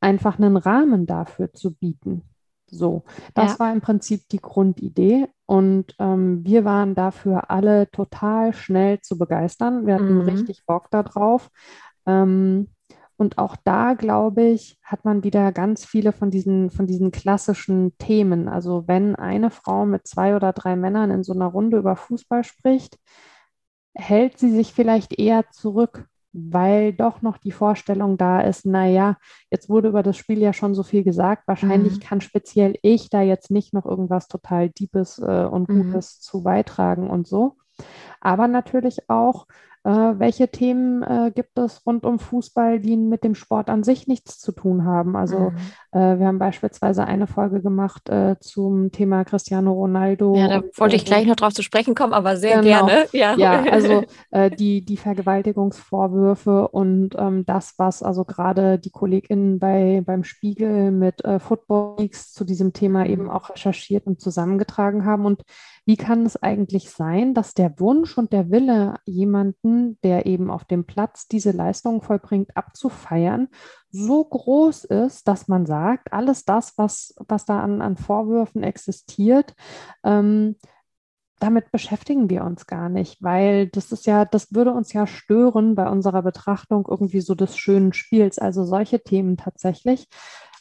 einfach einen Rahmen dafür zu bieten. So, das ja. war im Prinzip die Grundidee und ähm, wir waren dafür alle total schnell zu begeistern. Wir hatten mhm. richtig Bock darauf. Ähm, und auch da, glaube ich, hat man wieder ganz viele von diesen, von diesen klassischen Themen. Also wenn eine Frau mit zwei oder drei Männern in so einer Runde über Fußball spricht, hält sie sich vielleicht eher zurück, weil doch noch die Vorstellung da ist, naja, jetzt wurde über das Spiel ja schon so viel gesagt, wahrscheinlich mhm. kann speziell ich da jetzt nicht noch irgendwas total Deepes äh, und mhm. Gutes mhm. zu beitragen und so. Aber natürlich auch, welche Themen äh, gibt es rund um Fußball, die mit dem Sport an sich nichts zu tun haben? Also mhm. äh, wir haben beispielsweise eine Folge gemacht äh, zum Thema Cristiano Ronaldo. Ja, da wollte ich äh, gleich noch drauf zu sprechen kommen, aber sehr genau. gerne. Ja, ja also äh, die, die Vergewaltigungsvorwürfe und ähm, das, was also gerade die KollegInnen bei, beim Spiegel mit Football Leagues zu diesem Thema eben auch recherchiert und zusammengetragen haben. Und wie kann es eigentlich sein, dass der Wunsch und der Wille, jemanden, der eben auf dem Platz diese Leistungen vollbringt, abzufeiern, so groß ist, dass man sagt, alles das, was, was da an, an Vorwürfen existiert, ähm, damit beschäftigen wir uns gar nicht, weil das ist ja, das würde uns ja stören bei unserer Betrachtung irgendwie so des schönen Spiels. Also solche Themen tatsächlich.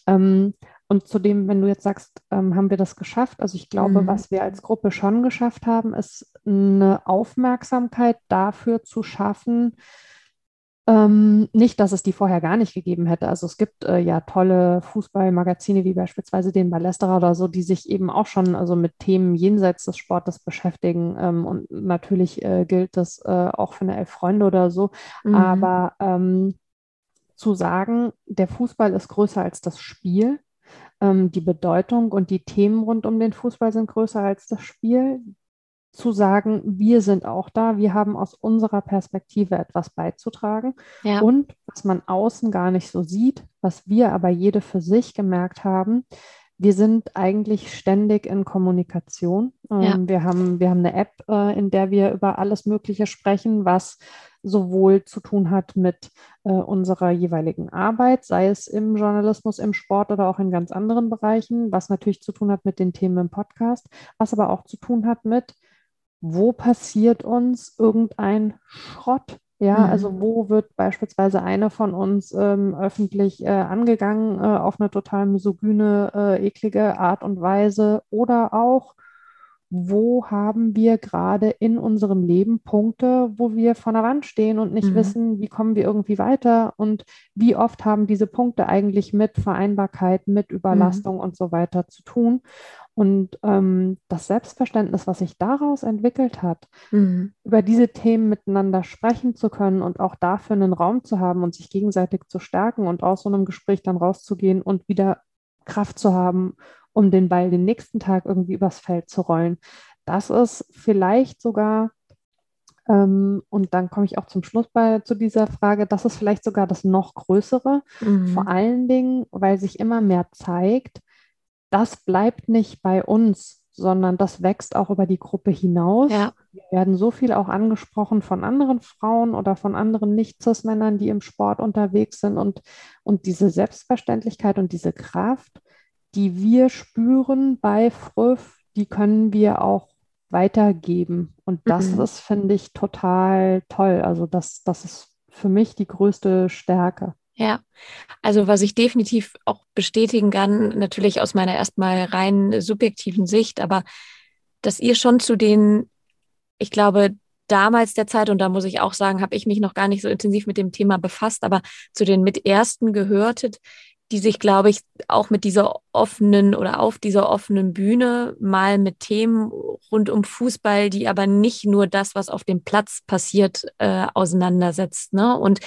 Ähm, und zudem, wenn du jetzt sagst, ähm, haben wir das geschafft? Also ich glaube, mhm. was wir als Gruppe schon geschafft haben, ist eine Aufmerksamkeit dafür zu schaffen, ähm, nicht, dass es die vorher gar nicht gegeben hätte. Also es gibt äh, ja tolle Fußballmagazine wie beispielsweise den Ballesterer oder so, die sich eben auch schon also mit Themen jenseits des Sportes beschäftigen. Ähm, und natürlich äh, gilt das äh, auch für eine Elf Freunde oder so. Mhm. Aber ähm, zu sagen, der Fußball ist größer als das Spiel, ähm, die Bedeutung und die Themen rund um den Fußball sind größer als das Spiel. Zu sagen, wir sind auch da, wir haben aus unserer Perspektive etwas beizutragen. Ja. Und was man außen gar nicht so sieht, was wir aber jede für sich gemerkt haben, wir sind eigentlich ständig in Kommunikation. Ja. Ähm, wir, haben, wir haben eine App, äh, in der wir über alles Mögliche sprechen, was sowohl zu tun hat mit äh, unserer jeweiligen Arbeit, sei es im Journalismus, im Sport oder auch in ganz anderen Bereichen, was natürlich zu tun hat mit den Themen im Podcast, was aber auch zu tun hat mit, wo passiert uns irgendein Schrott? Ja, mhm. also wo wird beispielsweise eine von uns ähm, öffentlich äh, angegangen äh, auf eine total misogyne, äh, eklige Art und Weise oder auch wo haben wir gerade in unserem Leben Punkte, wo wir vor der Wand stehen und nicht mhm. wissen, wie kommen wir irgendwie weiter und wie oft haben diese Punkte eigentlich mit Vereinbarkeit, mit Überlastung mhm. und so weiter zu tun. Und ähm, das Selbstverständnis, was sich daraus entwickelt hat, mhm. über diese Themen miteinander sprechen zu können und auch dafür einen Raum zu haben und sich gegenseitig zu stärken und aus so einem Gespräch dann rauszugehen und wieder Kraft zu haben um den Ball den nächsten Tag irgendwie übers Feld zu rollen. Das ist vielleicht sogar, ähm, und dann komme ich auch zum Schluss bei, zu dieser Frage, das ist vielleicht sogar das noch größere, mhm. vor allen Dingen, weil sich immer mehr zeigt, das bleibt nicht bei uns, sondern das wächst auch über die Gruppe hinaus. Ja. Wir werden so viel auch angesprochen von anderen Frauen oder von anderen Nicht-Cis-Männern, die im Sport unterwegs sind und, und diese Selbstverständlichkeit und diese Kraft die wir spüren bei Früff, die können wir auch weitergeben. Und das mhm. ist, finde ich, total toll. Also das, das ist für mich die größte Stärke. Ja, also was ich definitiv auch bestätigen kann, natürlich aus meiner erstmal rein subjektiven Sicht, aber dass ihr schon zu den, ich glaube, damals der Zeit, und da muss ich auch sagen, habe ich mich noch gar nicht so intensiv mit dem Thema befasst, aber zu den mit ersten gehörtet, die sich, glaube ich, auch mit dieser offenen oder auf dieser offenen Bühne mal mit Themen rund um Fußball, die aber nicht nur das, was auf dem Platz passiert, äh, auseinandersetzt. Ne? Und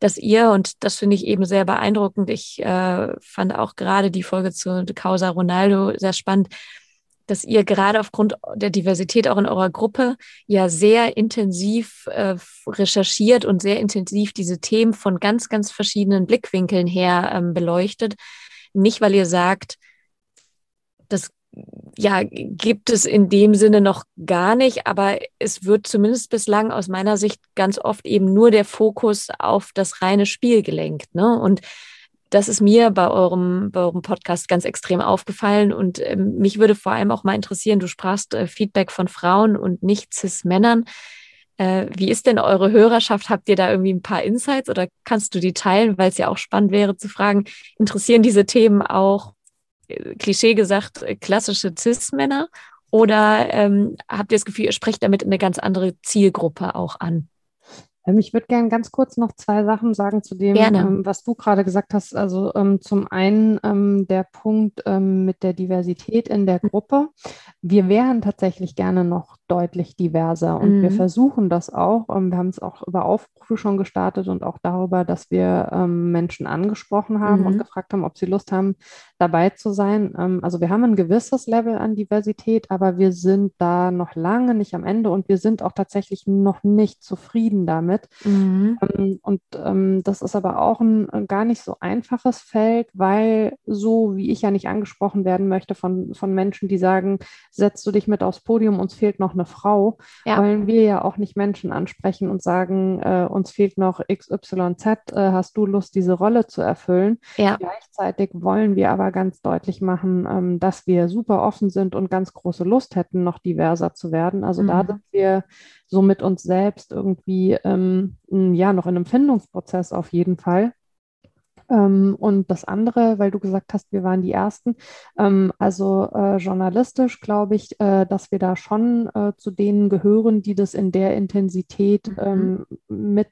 dass ihr, und das finde ich eben sehr beeindruckend, ich äh, fand auch gerade die Folge zu Causa Ronaldo sehr spannend, dass ihr gerade aufgrund der Diversität auch in eurer Gruppe ja sehr intensiv äh, recherchiert und sehr intensiv diese Themen von ganz, ganz verschiedenen Blickwinkeln her ähm, beleuchtet. Nicht, weil ihr sagt, das ja, gibt es in dem Sinne noch gar nicht, aber es wird zumindest bislang aus meiner Sicht ganz oft eben nur der Fokus auf das reine Spiel gelenkt. Ne? Und das ist mir bei eurem, bei eurem Podcast ganz extrem aufgefallen und äh, mich würde vor allem auch mal interessieren, du sprachst äh, Feedback von Frauen und nicht Cis-Männern. Äh, wie ist denn eure Hörerschaft? Habt ihr da irgendwie ein paar Insights oder kannst du die teilen, weil es ja auch spannend wäre zu fragen, interessieren diese Themen auch, äh, Klischee gesagt, äh, klassische Cis-Männer oder ähm, habt ihr das Gefühl, ihr sprecht damit eine ganz andere Zielgruppe auch an? Ähm, ich würde gerne ganz kurz noch zwei Sachen sagen zu dem, ähm, was du gerade gesagt hast. Also ähm, zum einen ähm, der Punkt ähm, mit der Diversität in der Gruppe. Wir wären tatsächlich gerne noch deutlich diverser und mhm. wir versuchen das auch. Ähm, wir haben es auch über Aufrufe schon gestartet und auch darüber, dass wir Menschen angesprochen haben mhm. und gefragt haben, ob sie Lust haben, dabei zu sein. also wir haben ein gewisses Level an Diversität, aber wir sind da noch lange nicht am Ende und wir sind auch tatsächlich noch nicht zufrieden damit. Mhm. Ähm, und ähm, das ist aber auch ein, ein, gar nicht so einfaches Feld, weil so wie ich ja nicht angesprochen werden möchte von, von Menschen, die sagen, setzt du dich mit aufs Podium, uns fehlt noch eine Frau, ja. wollen wir ja auch nicht Menschen ansprechen und sagen, äh, uns fehlt noch XYZ, äh, hast du Lust, diese Rolle zu erfüllen? Ja. Gleichzeitig wollen wir aber ganz deutlich machen, ähm, dass wir super offen sind und ganz große Lust hätten, noch diverser zu werden. Also mhm. da sind wir so mit uns selbst irgendwie ähm, ja noch in einem Findungsprozess auf jeden Fall. Ähm, und das andere, weil du gesagt hast, wir waren die Ersten, ähm, also äh, journalistisch glaube ich, äh, dass wir da schon äh, zu denen gehören, die das in der Intensität mhm. ähm, mit,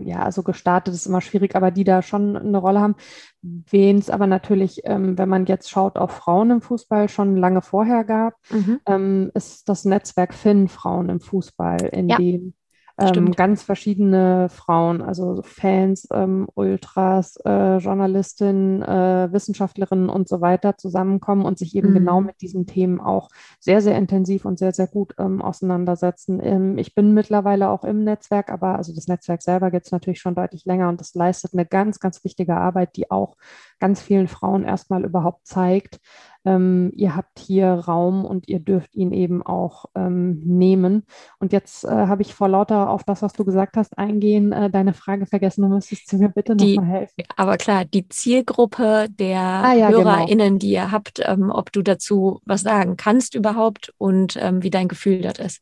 ja, also gestartet ist immer schwierig, aber die da schon eine Rolle haben. Wen es aber natürlich, ähm, wenn man jetzt schaut auf Frauen im Fußball, schon lange vorher gab, mhm. Ähm, ist das Netzwerk Finn Frauen im Fußball, in ja. dem ähm, ganz verschiedene Frauen, also Fans, ähm, Ultras, äh, Journalistinnen, äh, Wissenschaftlerinnen und so weiter zusammenkommen und sich eben mhm. genau mit diesen Themen auch sehr, sehr intensiv und sehr, sehr gut ähm, auseinandersetzen. Ähm, ich bin mittlerweile auch im Netzwerk, aber also das Netzwerk selber gibt es natürlich schon deutlich länger und das leistet eine ganz, ganz wichtige Arbeit, die auch ganz vielen Frauen erstmal überhaupt zeigt, ähm, ihr habt hier Raum und ihr dürft ihn eben auch ähm, nehmen. Und jetzt äh, habe ich vor lauter auf das, was du gesagt hast, eingehen, äh, deine Frage vergessen. Du müsstest mir bitte nochmal helfen. Aber klar, die Zielgruppe der ah, ja, genau. HörerInnen, genau. die ihr habt, ähm, ob du dazu was sagen kannst überhaupt und ähm, wie dein Gefühl dort ist.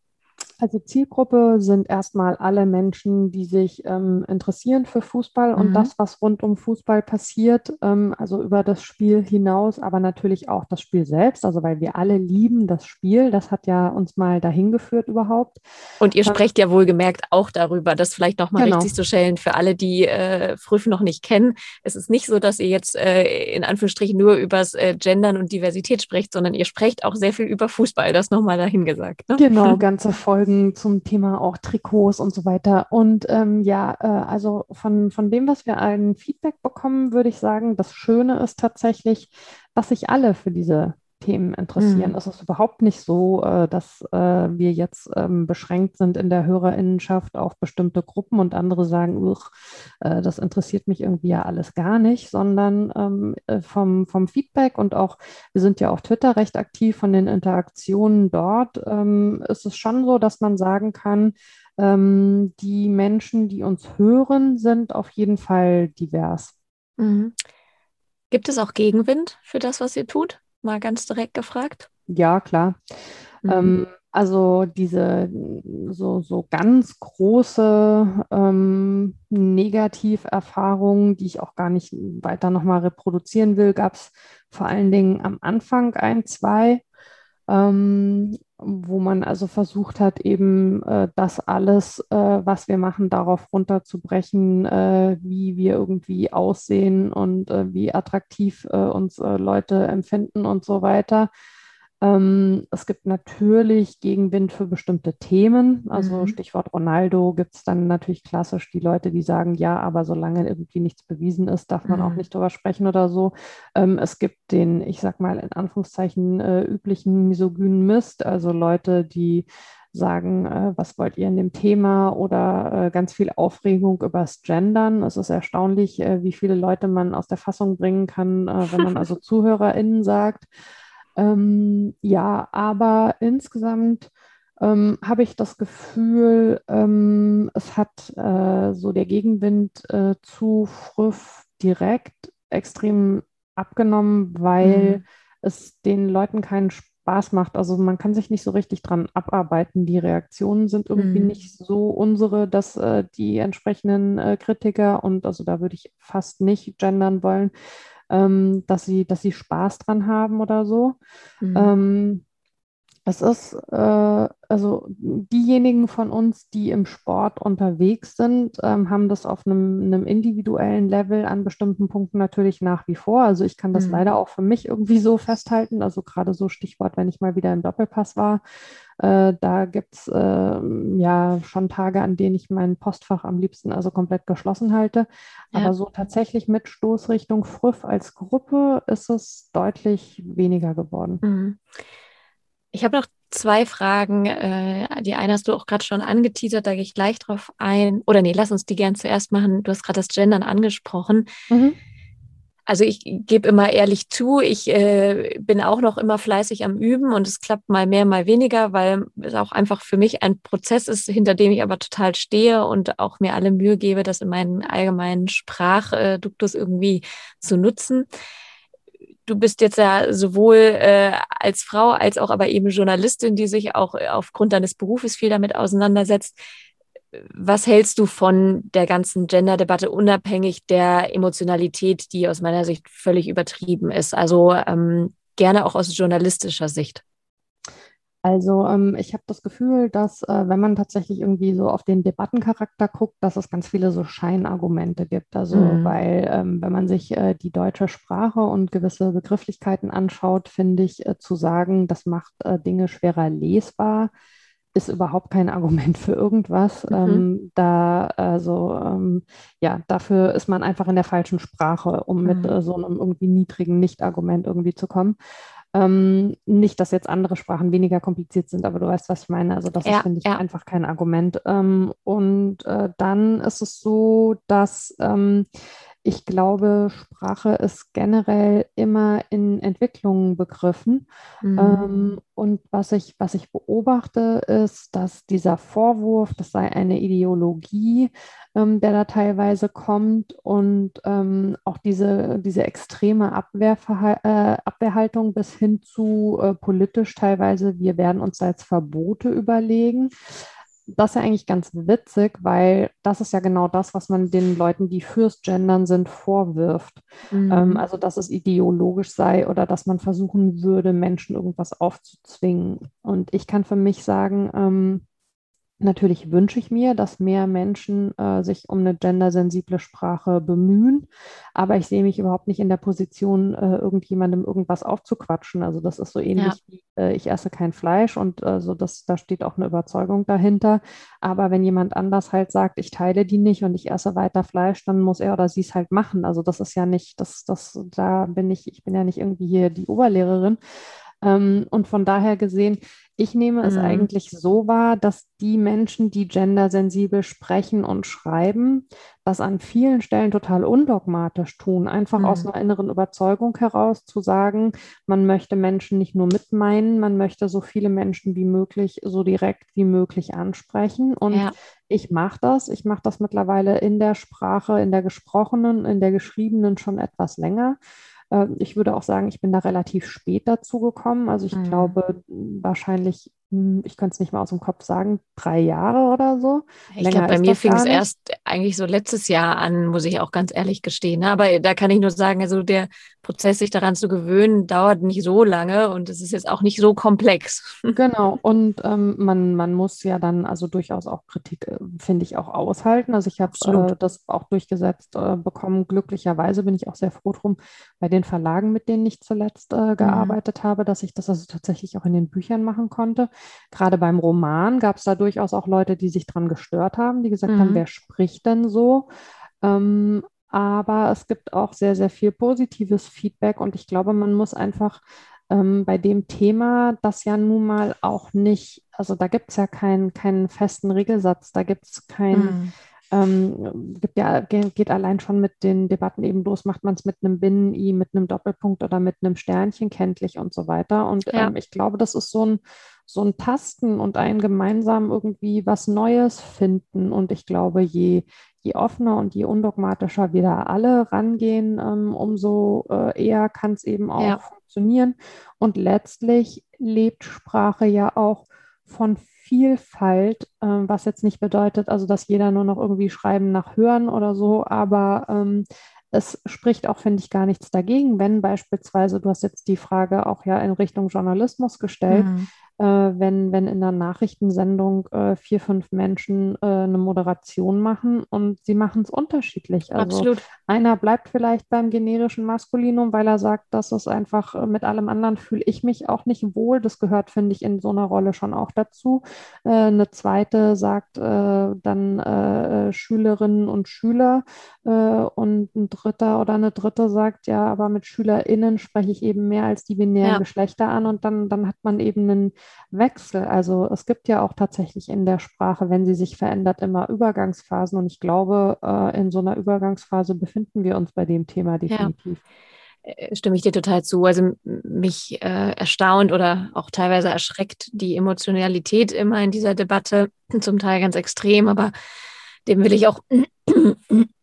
Also Zielgruppe sind erstmal alle Menschen, die sich ähm, interessieren für Fußball und mhm. das, was rund um Fußball passiert, ähm, also über das Spiel hinaus, aber natürlich auch das Spiel selbst, also weil wir alle lieben das Spiel, das hat ja uns mal dahin geführt überhaupt. Und ihr ähm, sprecht ja wohlgemerkt auch darüber, das vielleicht nochmal genau. richtig zu stellen für alle, die äh, Früff noch nicht kennen. Es ist nicht so, dass ihr jetzt äh, in Anführungsstrichen nur übers äh, Gendern und Diversität sprecht, sondern ihr sprecht auch sehr viel über Fußball, das nochmal dahin gesagt. Ne? Genau, ganze Folgen Folgen zum Thema auch Trikots und so weiter. Und ähm, ja, äh, also von, von dem, was wir ein Feedback bekommen, würde ich sagen, das Schöne ist tatsächlich, dass sich alle für diese Themen interessieren. Mhm. Es ist überhaupt nicht so, äh, dass äh, wir jetzt ähm, beschränkt sind in der Hörerinnenschaft auf bestimmte Gruppen und andere sagen, äh, das interessiert mich irgendwie ja alles gar nicht, sondern ähm, vom, vom Feedback und auch, wir sind ja auf Twitter recht aktiv von den Interaktionen dort, ähm, ist es schon so, dass man sagen kann, die Menschen, die uns hören, sind auf jeden Fall divers. Mhm. Gibt es auch Gegenwind für das, was ihr tut? Mal ganz direkt gefragt. Ja, klar. Mhm. Ähm, Also diese so, so ganz große ähm, Negativerfahrungen, die ich auch gar nicht weiter nochmal reproduzieren will, gab es vor allen Dingen am Anfang ein, zwei, ähm, wo man also versucht hat, eben äh, das alles, äh, was wir machen, darauf runterzubrechen, äh, wie wir irgendwie aussehen und äh, wie attraktiv äh, uns äh, Leute empfinden und so weiter. Ähm, es gibt natürlich Gegenwind für bestimmte Themen. Also mhm. Stichwort Ronaldo gibt es dann natürlich klassisch die Leute, die sagen, ja, aber solange irgendwie nichts bewiesen ist, darf man mhm. auch nicht drüber sprechen oder so. Ähm, es gibt den, ich sag mal in Anführungszeichen, äh, üblichen misogynen Mist, also Leute, die sagen, äh, was wollt ihr in dem Thema oder äh, ganz viel Aufregung übers Gendern. Es ist erstaunlich, äh, wie viele Leute man aus der Fassung bringen kann, äh, wenn man also ZuhörerInnen sagt. Ähm, ja, aber insgesamt ähm, habe ich das Gefühl, ähm, es hat äh, so der Gegenwind äh, zu Früff direkt extrem abgenommen, weil mhm. es den Leuten keinen Spaß macht. Also man kann sich nicht so richtig dran abarbeiten. Die Reaktionen sind irgendwie mhm. nicht so unsere, dass äh, die entsprechenden äh, Kritiker und also da würde ich fast nicht gendern wollen, ähm, dass, sie, dass sie Spaß dran haben oder so. Mhm. Ähm, es ist, äh, also diejenigen von uns, die im Sport unterwegs sind, ähm, haben das auf einem, einem, individuellen Level an bestimmten Punkten natürlich nach wie vor. Also ich kann das mhm. leider auch für mich irgendwie so festhalten. Also gerade so Stichwort, wenn ich mal wieder im Doppelpass war, äh, da gibt es äh, ja schon Tage, an denen ich mein Postfach am liebsten also komplett geschlossen halte. Ja. Aber so tatsächlich mit Stoßrichtung Früff als Gruppe ist es deutlich weniger geworden. Mhm. Ich habe noch zwei Fragen. Äh, die eine hast du auch gerade schon angeteasert, da gehe ich gleich drauf ein. Oder nee, lass uns die gern zuerst machen. Du hast gerade das Gendern angesprochen. Mhm. Also ich gebe immer ehrlich zu, ich äh, bin auch noch immer fleißig am Üben und es klappt mal mehr, mal weniger, weil es auch einfach für mich ein Prozess ist, hinter dem ich aber total stehe und auch mir alle Mühe gebe, das in meinen allgemeinen Sprachduktus irgendwie zu nutzen du bist jetzt ja sowohl äh, als Frau als auch aber eben Journalistin, die sich auch aufgrund deines Berufes viel damit auseinandersetzt. Was hältst du von der ganzen Gender-Debatte unabhängig der Emotionalität, die aus meiner Sicht völlig übertrieben ist? Also ähm, gerne auch aus journalistischer Sicht. Also ähm, ich habe das Gefühl, dass äh, wenn man tatsächlich irgendwie so auf den Debattencharakter guckt, dass es ganz viele so Scheinargumente gibt. Also mhm. weil ähm, wenn man sich äh, die deutsche Sprache und gewisse Begrifflichkeiten anschaut, finde ich äh, zu sagen, das macht äh, Dinge schwerer lesbar, ist überhaupt kein Argument für irgendwas. Mhm. Ähm, da, also, ähm, ja, dafür ist man einfach in der falschen Sprache, um mit mhm. äh, so einem irgendwie niedrigen Nicht-Argument irgendwie zu kommen. Ähm, nicht, dass jetzt andere Sprachen weniger kompliziert sind, aber du weißt, was ich meine. Also das ja, ist, finde ich, ja. einfach kein Argument. Ähm, und äh, dann ist es so, dass ähm, ich glaube, Sprache ist generell immer in Entwicklung begriffen. Mhm. Ähm, und was ich, was ich beobachte, ist, dass dieser Vorwurf, das sei eine Ideologie, ähm, der da teilweise kommt und ähm, auch diese, diese extreme Abwehrverhal äh, Abwehrhaltung bis hin zu äh, politisch teilweise, wir werden uns als Verbote überlegen das ist ja eigentlich ganz witzig, weil das ist ja genau das, was man den Leuten, die fürs Gendern sind, vorwirft. Mhm. Ähm, also, dass es ideologisch sei oder dass man versuchen würde, Menschen irgendwas aufzuzwingen. Und ich kann für mich sagen, ähm, Natürlich wünsche ich mir, dass mehr Menschen äh, sich um eine gendersensible Sprache bemühen, aber ich sehe mich überhaupt nicht in der Position, äh, irgendjemandem irgendwas aufzuquatschen. Also das ist so ähnlich ja. wie äh, ich esse kein Fleisch und äh, so das, da steht auch eine Überzeugung dahinter. Aber wenn jemand anders halt sagt, ich teile die nicht und ich esse weiter Fleisch, dann muss er oder sie es halt machen. Also das ist ja nicht, das, das, da bin ich, ich bin ja nicht irgendwie hier die Oberlehrerin. Ähm, und von daher gesehen, ich nehme es mhm. eigentlich so wahr, dass die Menschen, die gendersensibel sprechen und schreiben, das an vielen Stellen total undogmatisch tun, einfach mhm. aus einer inneren Überzeugung heraus zu sagen, man möchte Menschen nicht nur mitmeinen, man möchte so viele Menschen wie möglich, so direkt wie möglich ansprechen. Und ja. ich mache das. Ich mache das mittlerweile in der Sprache, in der gesprochenen, in der geschriebenen schon etwas länger. Ähm, ich würde auch sagen, ich bin da relativ spät dazu gekommen. Also ich mhm. glaube, wahrscheinlich ich könnte es nicht mal aus dem Kopf sagen, drei Jahre oder so. Ich glaube, bei mir fing es erst eigentlich so letztes Jahr an, muss ich auch ganz ehrlich gestehen. Ne? Aber da kann ich nur sagen, also der Prozess, sich daran zu gewöhnen, dauert nicht so lange und es ist jetzt auch nicht so komplex. Genau, und ähm, man, man muss ja dann also durchaus auch Kritik, äh, finde ich, auch aushalten. Also ich habe äh, das auch durchgesetzt äh, bekommen. Glücklicherweise bin ich auch sehr froh drum bei den Verlagen, mit denen ich zuletzt äh, mhm. gearbeitet mhm. habe, dass ich das also tatsächlich auch in den Büchern machen konnte. Gerade beim Roman gab es da durchaus auch Leute, die sich dran gestört haben, die gesagt mhm. haben, wer spricht denn so? Ähm, aber es gibt auch sehr, sehr viel positives Feedback und ich glaube, man muss einfach ähm, bei dem Thema, das ja nun mal auch nicht, also da gibt es ja keinen keinen festen Regelsatz, da gibt es kein, mhm. ähm, gibt ja, geht allein schon mit den Debatten eben los, macht man es mit einem Binnen-I, mit einem Doppelpunkt oder mit einem Sternchen kenntlich und so weiter. Und ja. ähm, ich glaube, das ist so ein, so ein Tasten und ein gemeinsam irgendwie was Neues finden. Und ich glaube, je, je offener und je undogmatischer wir da alle rangehen, ähm, umso äh, eher kann es eben auch ja. funktionieren. Und letztlich lebt Sprache ja auch von Vielfalt, äh, was jetzt nicht bedeutet, also dass jeder nur noch irgendwie schreiben nach Hören oder so, aber ähm, es spricht auch, finde ich, gar nichts dagegen, wenn beispielsweise, du hast jetzt die Frage auch ja in Richtung Journalismus gestellt, mhm wenn, wenn in der Nachrichtensendung äh, vier, fünf Menschen äh, eine Moderation machen und sie machen es unterschiedlich. Also Absolut. einer bleibt vielleicht beim generischen Maskulinum, weil er sagt, dass es einfach äh, mit allem anderen fühle ich mich auch nicht wohl. Das gehört, finde ich, in so einer Rolle schon auch dazu. Äh, eine zweite sagt äh, dann Schülerinnen und Schüler und ein dritter oder eine dritte sagt, ja, aber mit SchülerInnen spreche ich eben mehr als die binären ja. Geschlechter an und dann, dann hat man eben einen Wechsel. Also es gibt ja auch tatsächlich in der Sprache, wenn sie sich verändert, immer Übergangsphasen. Und ich glaube, äh, in so einer Übergangsphase befinden wir uns bei dem Thema definitiv. Ja. Äh, stimme ich dir total zu. Also mich äh, erstaunt oder auch teilweise erschreckt die Emotionalität immer in dieser Debatte, zum Teil ganz extrem, aber dem will ich auch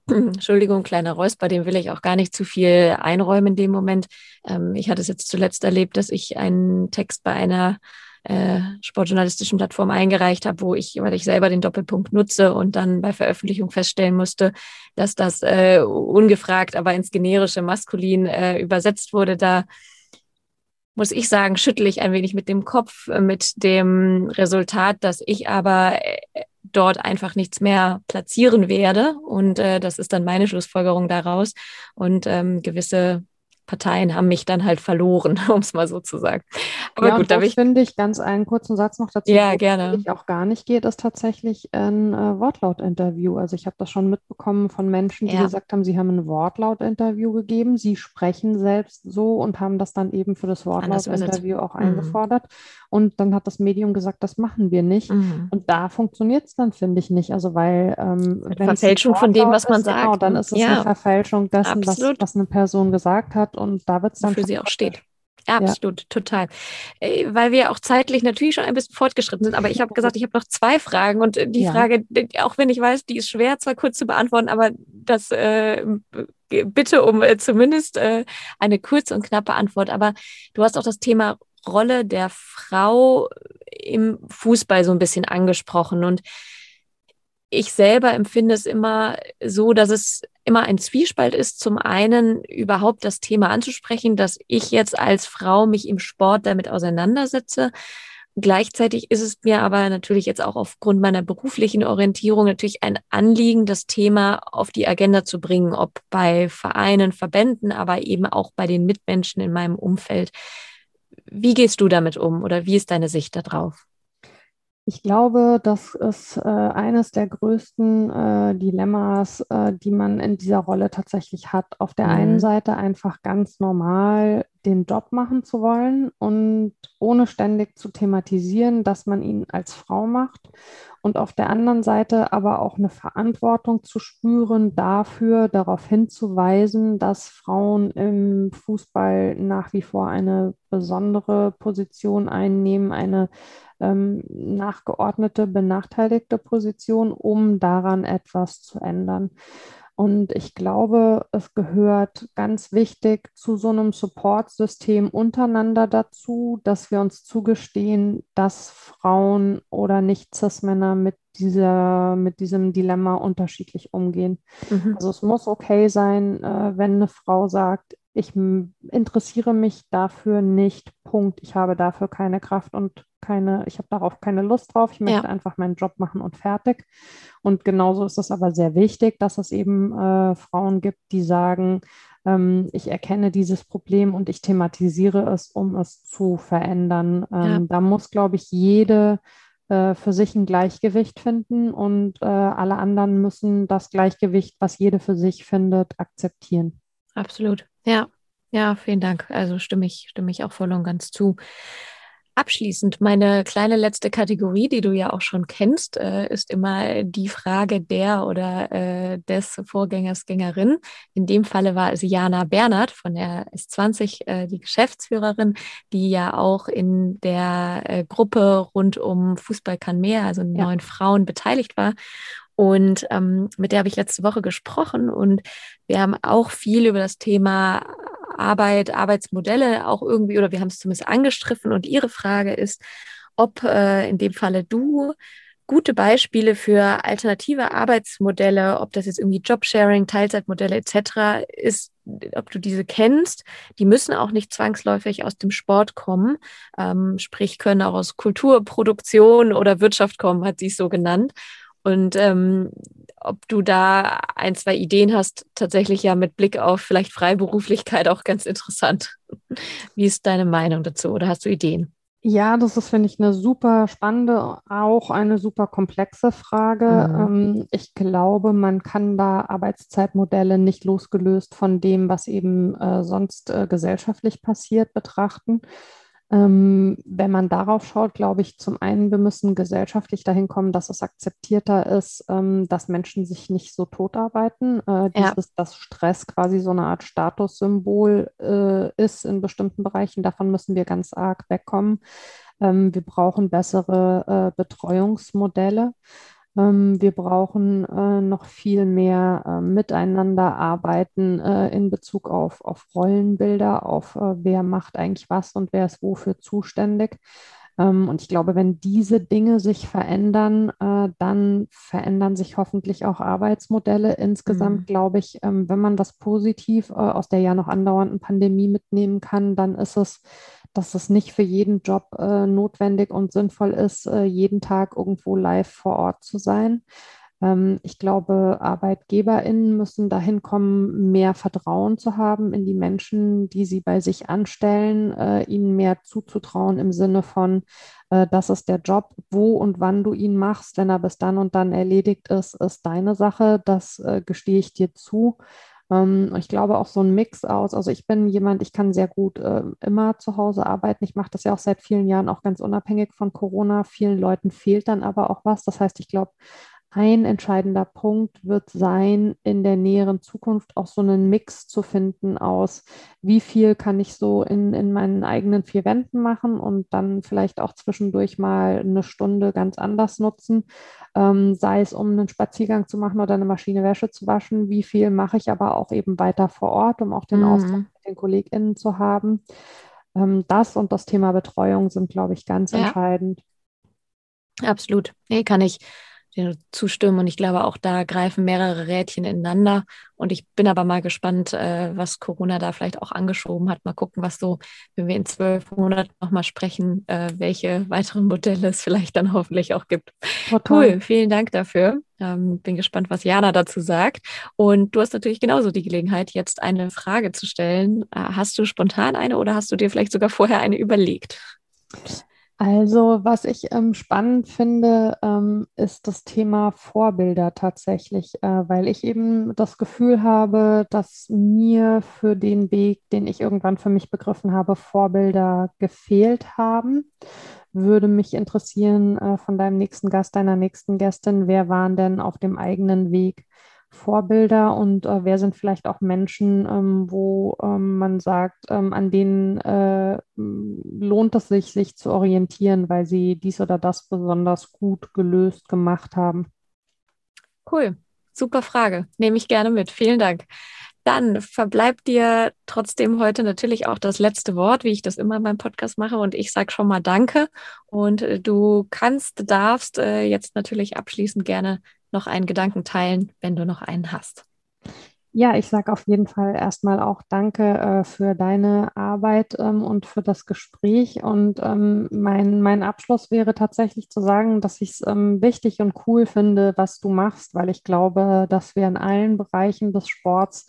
Entschuldigung, kleiner Räusper, dem will ich auch gar nicht zu viel einräumen in dem Moment. Ähm, ich hatte es jetzt zuletzt erlebt, dass ich einen Text bei einer äh, sportjournalistischen Plattform eingereicht habe, wo ich, weil ich selber den Doppelpunkt nutze und dann bei Veröffentlichung feststellen musste, dass das äh, ungefragt, aber ins generische Maskulin äh, übersetzt wurde. Da muss ich sagen, schüttle ich ein wenig mit dem Kopf äh, mit dem Resultat, dass ich aber äh, dort einfach nichts mehr platzieren werde. Und äh, das ist dann meine Schlussfolgerung daraus. Und ähm, gewisse Parteien haben mich dann halt verloren, um es mal so zu sagen. Aber ja, gut, da finde ich ganz einen kurzen Satz noch dazu. Ja, gerne. Ich auch gar nicht geht, ist tatsächlich ein äh, Wortlaut-Interview. Also ich habe das schon mitbekommen von Menschen, die ja. gesagt haben, sie haben ein Wortlaut-Interview gegeben, sie sprechen selbst so und haben das dann eben für das Wortlaut-Interview auch mhm. eingefordert. Und dann hat das Medium gesagt, das machen wir nicht. Mhm. Und da funktioniert es dann, finde ich, nicht. Also weil ähm, Verfälschung von dem, was man ist, sagt. Genau, dann ist es ja. eine Verfälschung dessen, was, was, eine Person gesagt hat. Und da wird es dann. Für sie auch steht. Absolut, ja. total. Äh, weil wir auch zeitlich natürlich schon ein bisschen fortgeschritten sind, aber ich habe gesagt, ich habe noch zwei Fragen und die ja. Frage, auch wenn ich weiß, die ist schwer zwar kurz zu beantworten, aber das äh, bitte um äh, zumindest äh, eine kurze und knappe Antwort. Aber du hast auch das Thema Rolle der Frau im Fußball so ein bisschen angesprochen. Und ich selber empfinde es immer so, dass es immer ein Zwiespalt ist, zum einen überhaupt das Thema anzusprechen, dass ich jetzt als Frau mich im Sport damit auseinandersetze. Gleichzeitig ist es mir aber natürlich jetzt auch aufgrund meiner beruflichen Orientierung natürlich ein Anliegen, das Thema auf die Agenda zu bringen, ob bei Vereinen, Verbänden, aber eben auch bei den Mitmenschen in meinem Umfeld. Wie gehst du damit um oder wie ist deine Sicht darauf? Ich glaube, das ist äh, eines der größten äh, Dilemmas, äh, die man in dieser Rolle tatsächlich hat. Auf der mhm. einen Seite einfach ganz normal den Job machen zu wollen und ohne ständig zu thematisieren, dass man ihn als Frau macht. Und auf der anderen Seite aber auch eine Verantwortung zu spüren dafür, darauf hinzuweisen, dass Frauen im Fußball nach wie vor eine besondere Position einnehmen, eine ähm, nachgeordnete, benachteiligte Position, um daran etwas zu ändern. Und ich glaube, es gehört ganz wichtig zu so einem Support-System untereinander dazu, dass wir uns zugestehen, dass Frauen oder Nicht-Cis-Männer mit dieser, mit diesem Dilemma unterschiedlich umgehen. Mhm. Also es muss okay sein, äh, wenn eine Frau sagt, ich interessiere mich dafür nicht, Punkt. Ich habe dafür keine Kraft und keine, ich habe darauf keine Lust drauf. Ich möchte ja. einfach meinen Job machen und fertig. Und genauso ist es aber sehr wichtig, dass es eben äh, Frauen gibt, die sagen, ähm, ich erkenne dieses Problem und ich thematisiere es, um es zu verändern. Ähm, ja. Da muss, glaube ich, jede äh, für sich ein Gleichgewicht finden und äh, alle anderen müssen das Gleichgewicht, was jede für sich findet, akzeptieren. Absolut. Ja, ja, vielen Dank. Also stimme ich, stimme ich auch voll und ganz zu. Abschließend, meine kleine letzte Kategorie, die du ja auch schon kennst, äh, ist immer die Frage der oder äh, des Vorgängers, Gängerin. In dem Falle war es Jana Bernhard von der S20, äh, die Geschäftsführerin, die ja auch in der äh, Gruppe rund um Fußball kann mehr, also ja. neun Frauen beteiligt war. Und ähm, mit der habe ich letzte Woche gesprochen und wir haben auch viel über das Thema Arbeit, Arbeitsmodelle auch irgendwie, oder wir haben es zumindest angestriffen. Und ihre Frage ist, ob äh, in dem Falle du gute Beispiele für alternative Arbeitsmodelle, ob das jetzt irgendwie Jobsharing, Teilzeitmodelle etc. ist, ob du diese kennst. Die müssen auch nicht zwangsläufig aus dem Sport kommen, ähm, sprich können auch aus Kulturproduktion oder Wirtschaft kommen, hat sie es so genannt. Und ähm, ob du da ein, zwei Ideen hast, tatsächlich ja mit Blick auf vielleicht Freiberuflichkeit auch ganz interessant. Wie ist deine Meinung dazu oder hast du Ideen? Ja, das ist, finde ich, eine super spannende, auch eine super komplexe Frage. Mhm. Ähm, ich glaube, man kann da Arbeitszeitmodelle nicht losgelöst von dem, was eben äh, sonst äh, gesellschaftlich passiert, betrachten. Ähm, wenn man darauf schaut, glaube ich, zum einen, wir müssen gesellschaftlich dahin kommen, dass es akzeptierter ist, ähm, dass Menschen sich nicht so totarbeiten. Äh, ja. dieses, dass Stress quasi so eine Art Statussymbol äh, ist in bestimmten Bereichen. Davon müssen wir ganz arg wegkommen. Ähm, wir brauchen bessere äh, Betreuungsmodelle. Ähm, wir brauchen äh, noch viel mehr äh, miteinander arbeiten äh, in Bezug auf, auf Rollenbilder, auf äh, wer macht eigentlich was und wer ist wofür zuständig. Ähm, und ich glaube, wenn diese Dinge sich verändern, äh, dann verändern sich hoffentlich auch Arbeitsmodelle. Insgesamt mhm. glaube ich, ähm, wenn man was positiv äh, aus der ja noch andauernden Pandemie mitnehmen kann, dann ist es, dass es nicht für jeden Job äh, notwendig und sinnvoll ist, äh, jeden Tag irgendwo live vor Ort zu sein. Ähm, ich glaube, ArbeitgeberInnen müssen dahin kommen, mehr Vertrauen zu haben in die Menschen, die sie bei sich anstellen, äh, ihnen mehr zuzutrauen im Sinne von, äh, das ist der Job, wo und wann du ihn machst. Wenn er bis dann und dann erledigt ist, ist deine Sache. Das äh, gestehe ich dir zu. Ähm, ich glaube auch so ein Mix aus. Also ich bin jemand, ich kann sehr gut äh, immer zu Hause arbeiten. Ich mache das ja auch seit vielen Jahren, auch ganz unabhängig von Corona. Vielen Leuten fehlt dann aber auch was. Das heißt, ich glaube, ein entscheidender Punkt wird sein, in der näheren Zukunft auch so einen Mix zu finden aus, wie viel kann ich so in, in meinen eigenen vier Wänden machen und dann vielleicht auch zwischendurch mal eine Stunde ganz anders nutzen, ähm, sei es um einen Spaziergang zu machen oder eine Maschine Wäsche zu waschen. Wie viel mache ich aber auch eben weiter vor Ort, um auch den mhm. Austausch mit den KollegInnen zu haben. Ähm, das und das Thema Betreuung sind, glaube ich, ganz ja. entscheidend. Absolut. Nee, kann ich zustimmen. Und ich glaube, auch da greifen mehrere Rädchen ineinander. Und ich bin aber mal gespannt, äh, was Corona da vielleicht auch angeschoben hat. Mal gucken, was so, wenn wir in zwölf Monaten nochmal sprechen, äh, welche weiteren Modelle es vielleicht dann hoffentlich auch gibt. Total. Cool, vielen Dank dafür. Ähm, bin gespannt, was Jana dazu sagt. Und du hast natürlich genauso die Gelegenheit, jetzt eine Frage zu stellen. Äh, hast du spontan eine oder hast du dir vielleicht sogar vorher eine überlegt? Also, was ich ähm, spannend finde, ähm, ist das Thema Vorbilder tatsächlich, äh, weil ich eben das Gefühl habe, dass mir für den Weg, den ich irgendwann für mich begriffen habe, Vorbilder gefehlt haben. Würde mich interessieren äh, von deinem nächsten Gast, deiner nächsten Gästin, wer waren denn auf dem eigenen Weg Vorbilder und äh, wer sind vielleicht auch Menschen, ähm, wo ähm, man sagt, ähm, an denen äh, lohnt es sich, sich zu orientieren, weil sie dies oder das besonders gut gelöst gemacht haben? Cool. super Frage. Nehme ich gerne mit. Vielen Dank. Dann verbleibt dir trotzdem heute natürlich auch das letzte Wort, wie ich das immer beim Podcast mache. Und ich sage schon mal Danke. Und äh, du kannst, darfst äh, jetzt natürlich abschließend gerne noch einen Gedanken teilen, wenn du noch einen hast. Ja, ich sage auf jeden Fall erstmal auch Danke äh, für deine Arbeit ähm, und für das Gespräch. Und ähm, mein, mein Abschluss wäre tatsächlich zu sagen, dass ich es ähm, wichtig und cool finde, was du machst, weil ich glaube, dass wir in allen Bereichen des Sports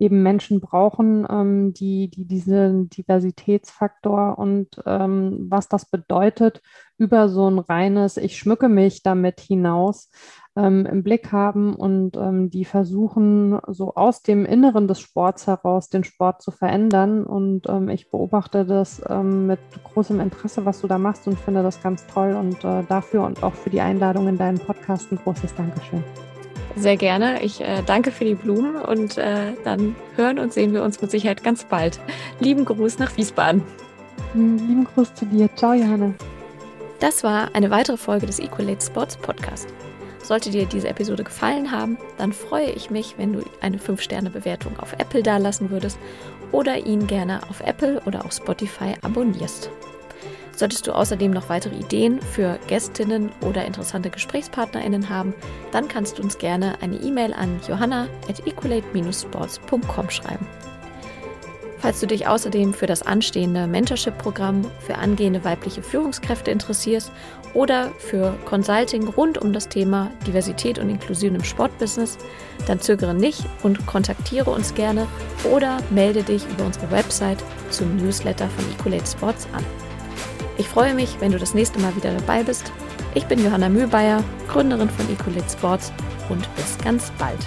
eben Menschen brauchen, ähm, die, die diesen Diversitätsfaktor und ähm, was das bedeutet, über so ein reines, ich schmücke mich damit hinaus, ähm, im Blick haben und ähm, die versuchen, so aus dem Inneren des Sports heraus den Sport zu verändern. Und ähm, ich beobachte das ähm, mit großem Interesse, was du da machst und finde das ganz toll. Und äh, dafür und auch für die Einladung in deinen Podcast ein großes Dankeschön. Sehr gerne. Ich äh, danke für die Blumen und äh, dann hören und sehen wir uns mit Sicherheit ganz bald. Lieben Gruß nach Wiesbaden. Lieben Gruß zu dir. Ciao, Johanna. Das war eine weitere Folge des Equalate Sports Podcast. Sollte dir diese Episode gefallen haben, dann freue ich mich, wenn du eine 5-Sterne-Bewertung auf Apple dalassen würdest oder ihn gerne auf Apple oder auf Spotify abonnierst. Solltest du außerdem noch weitere Ideen für Gästinnen oder interessante GesprächspartnerInnen haben, dann kannst du uns gerne eine E-Mail an johanna.equalate-sports.com schreiben. Falls du dich außerdem für das anstehende Mentorship-Programm für angehende weibliche Führungskräfte interessierst oder für Consulting rund um das Thema Diversität und Inklusion im Sportbusiness, dann zögere nicht und kontaktiere uns gerne oder melde dich über unsere Website zum Newsletter von Ecolate Sports an. Ich freue mich, wenn du das nächste Mal wieder dabei bist. Ich bin Johanna Mühlbayer, Gründerin von Ecolate Sports und bis ganz bald.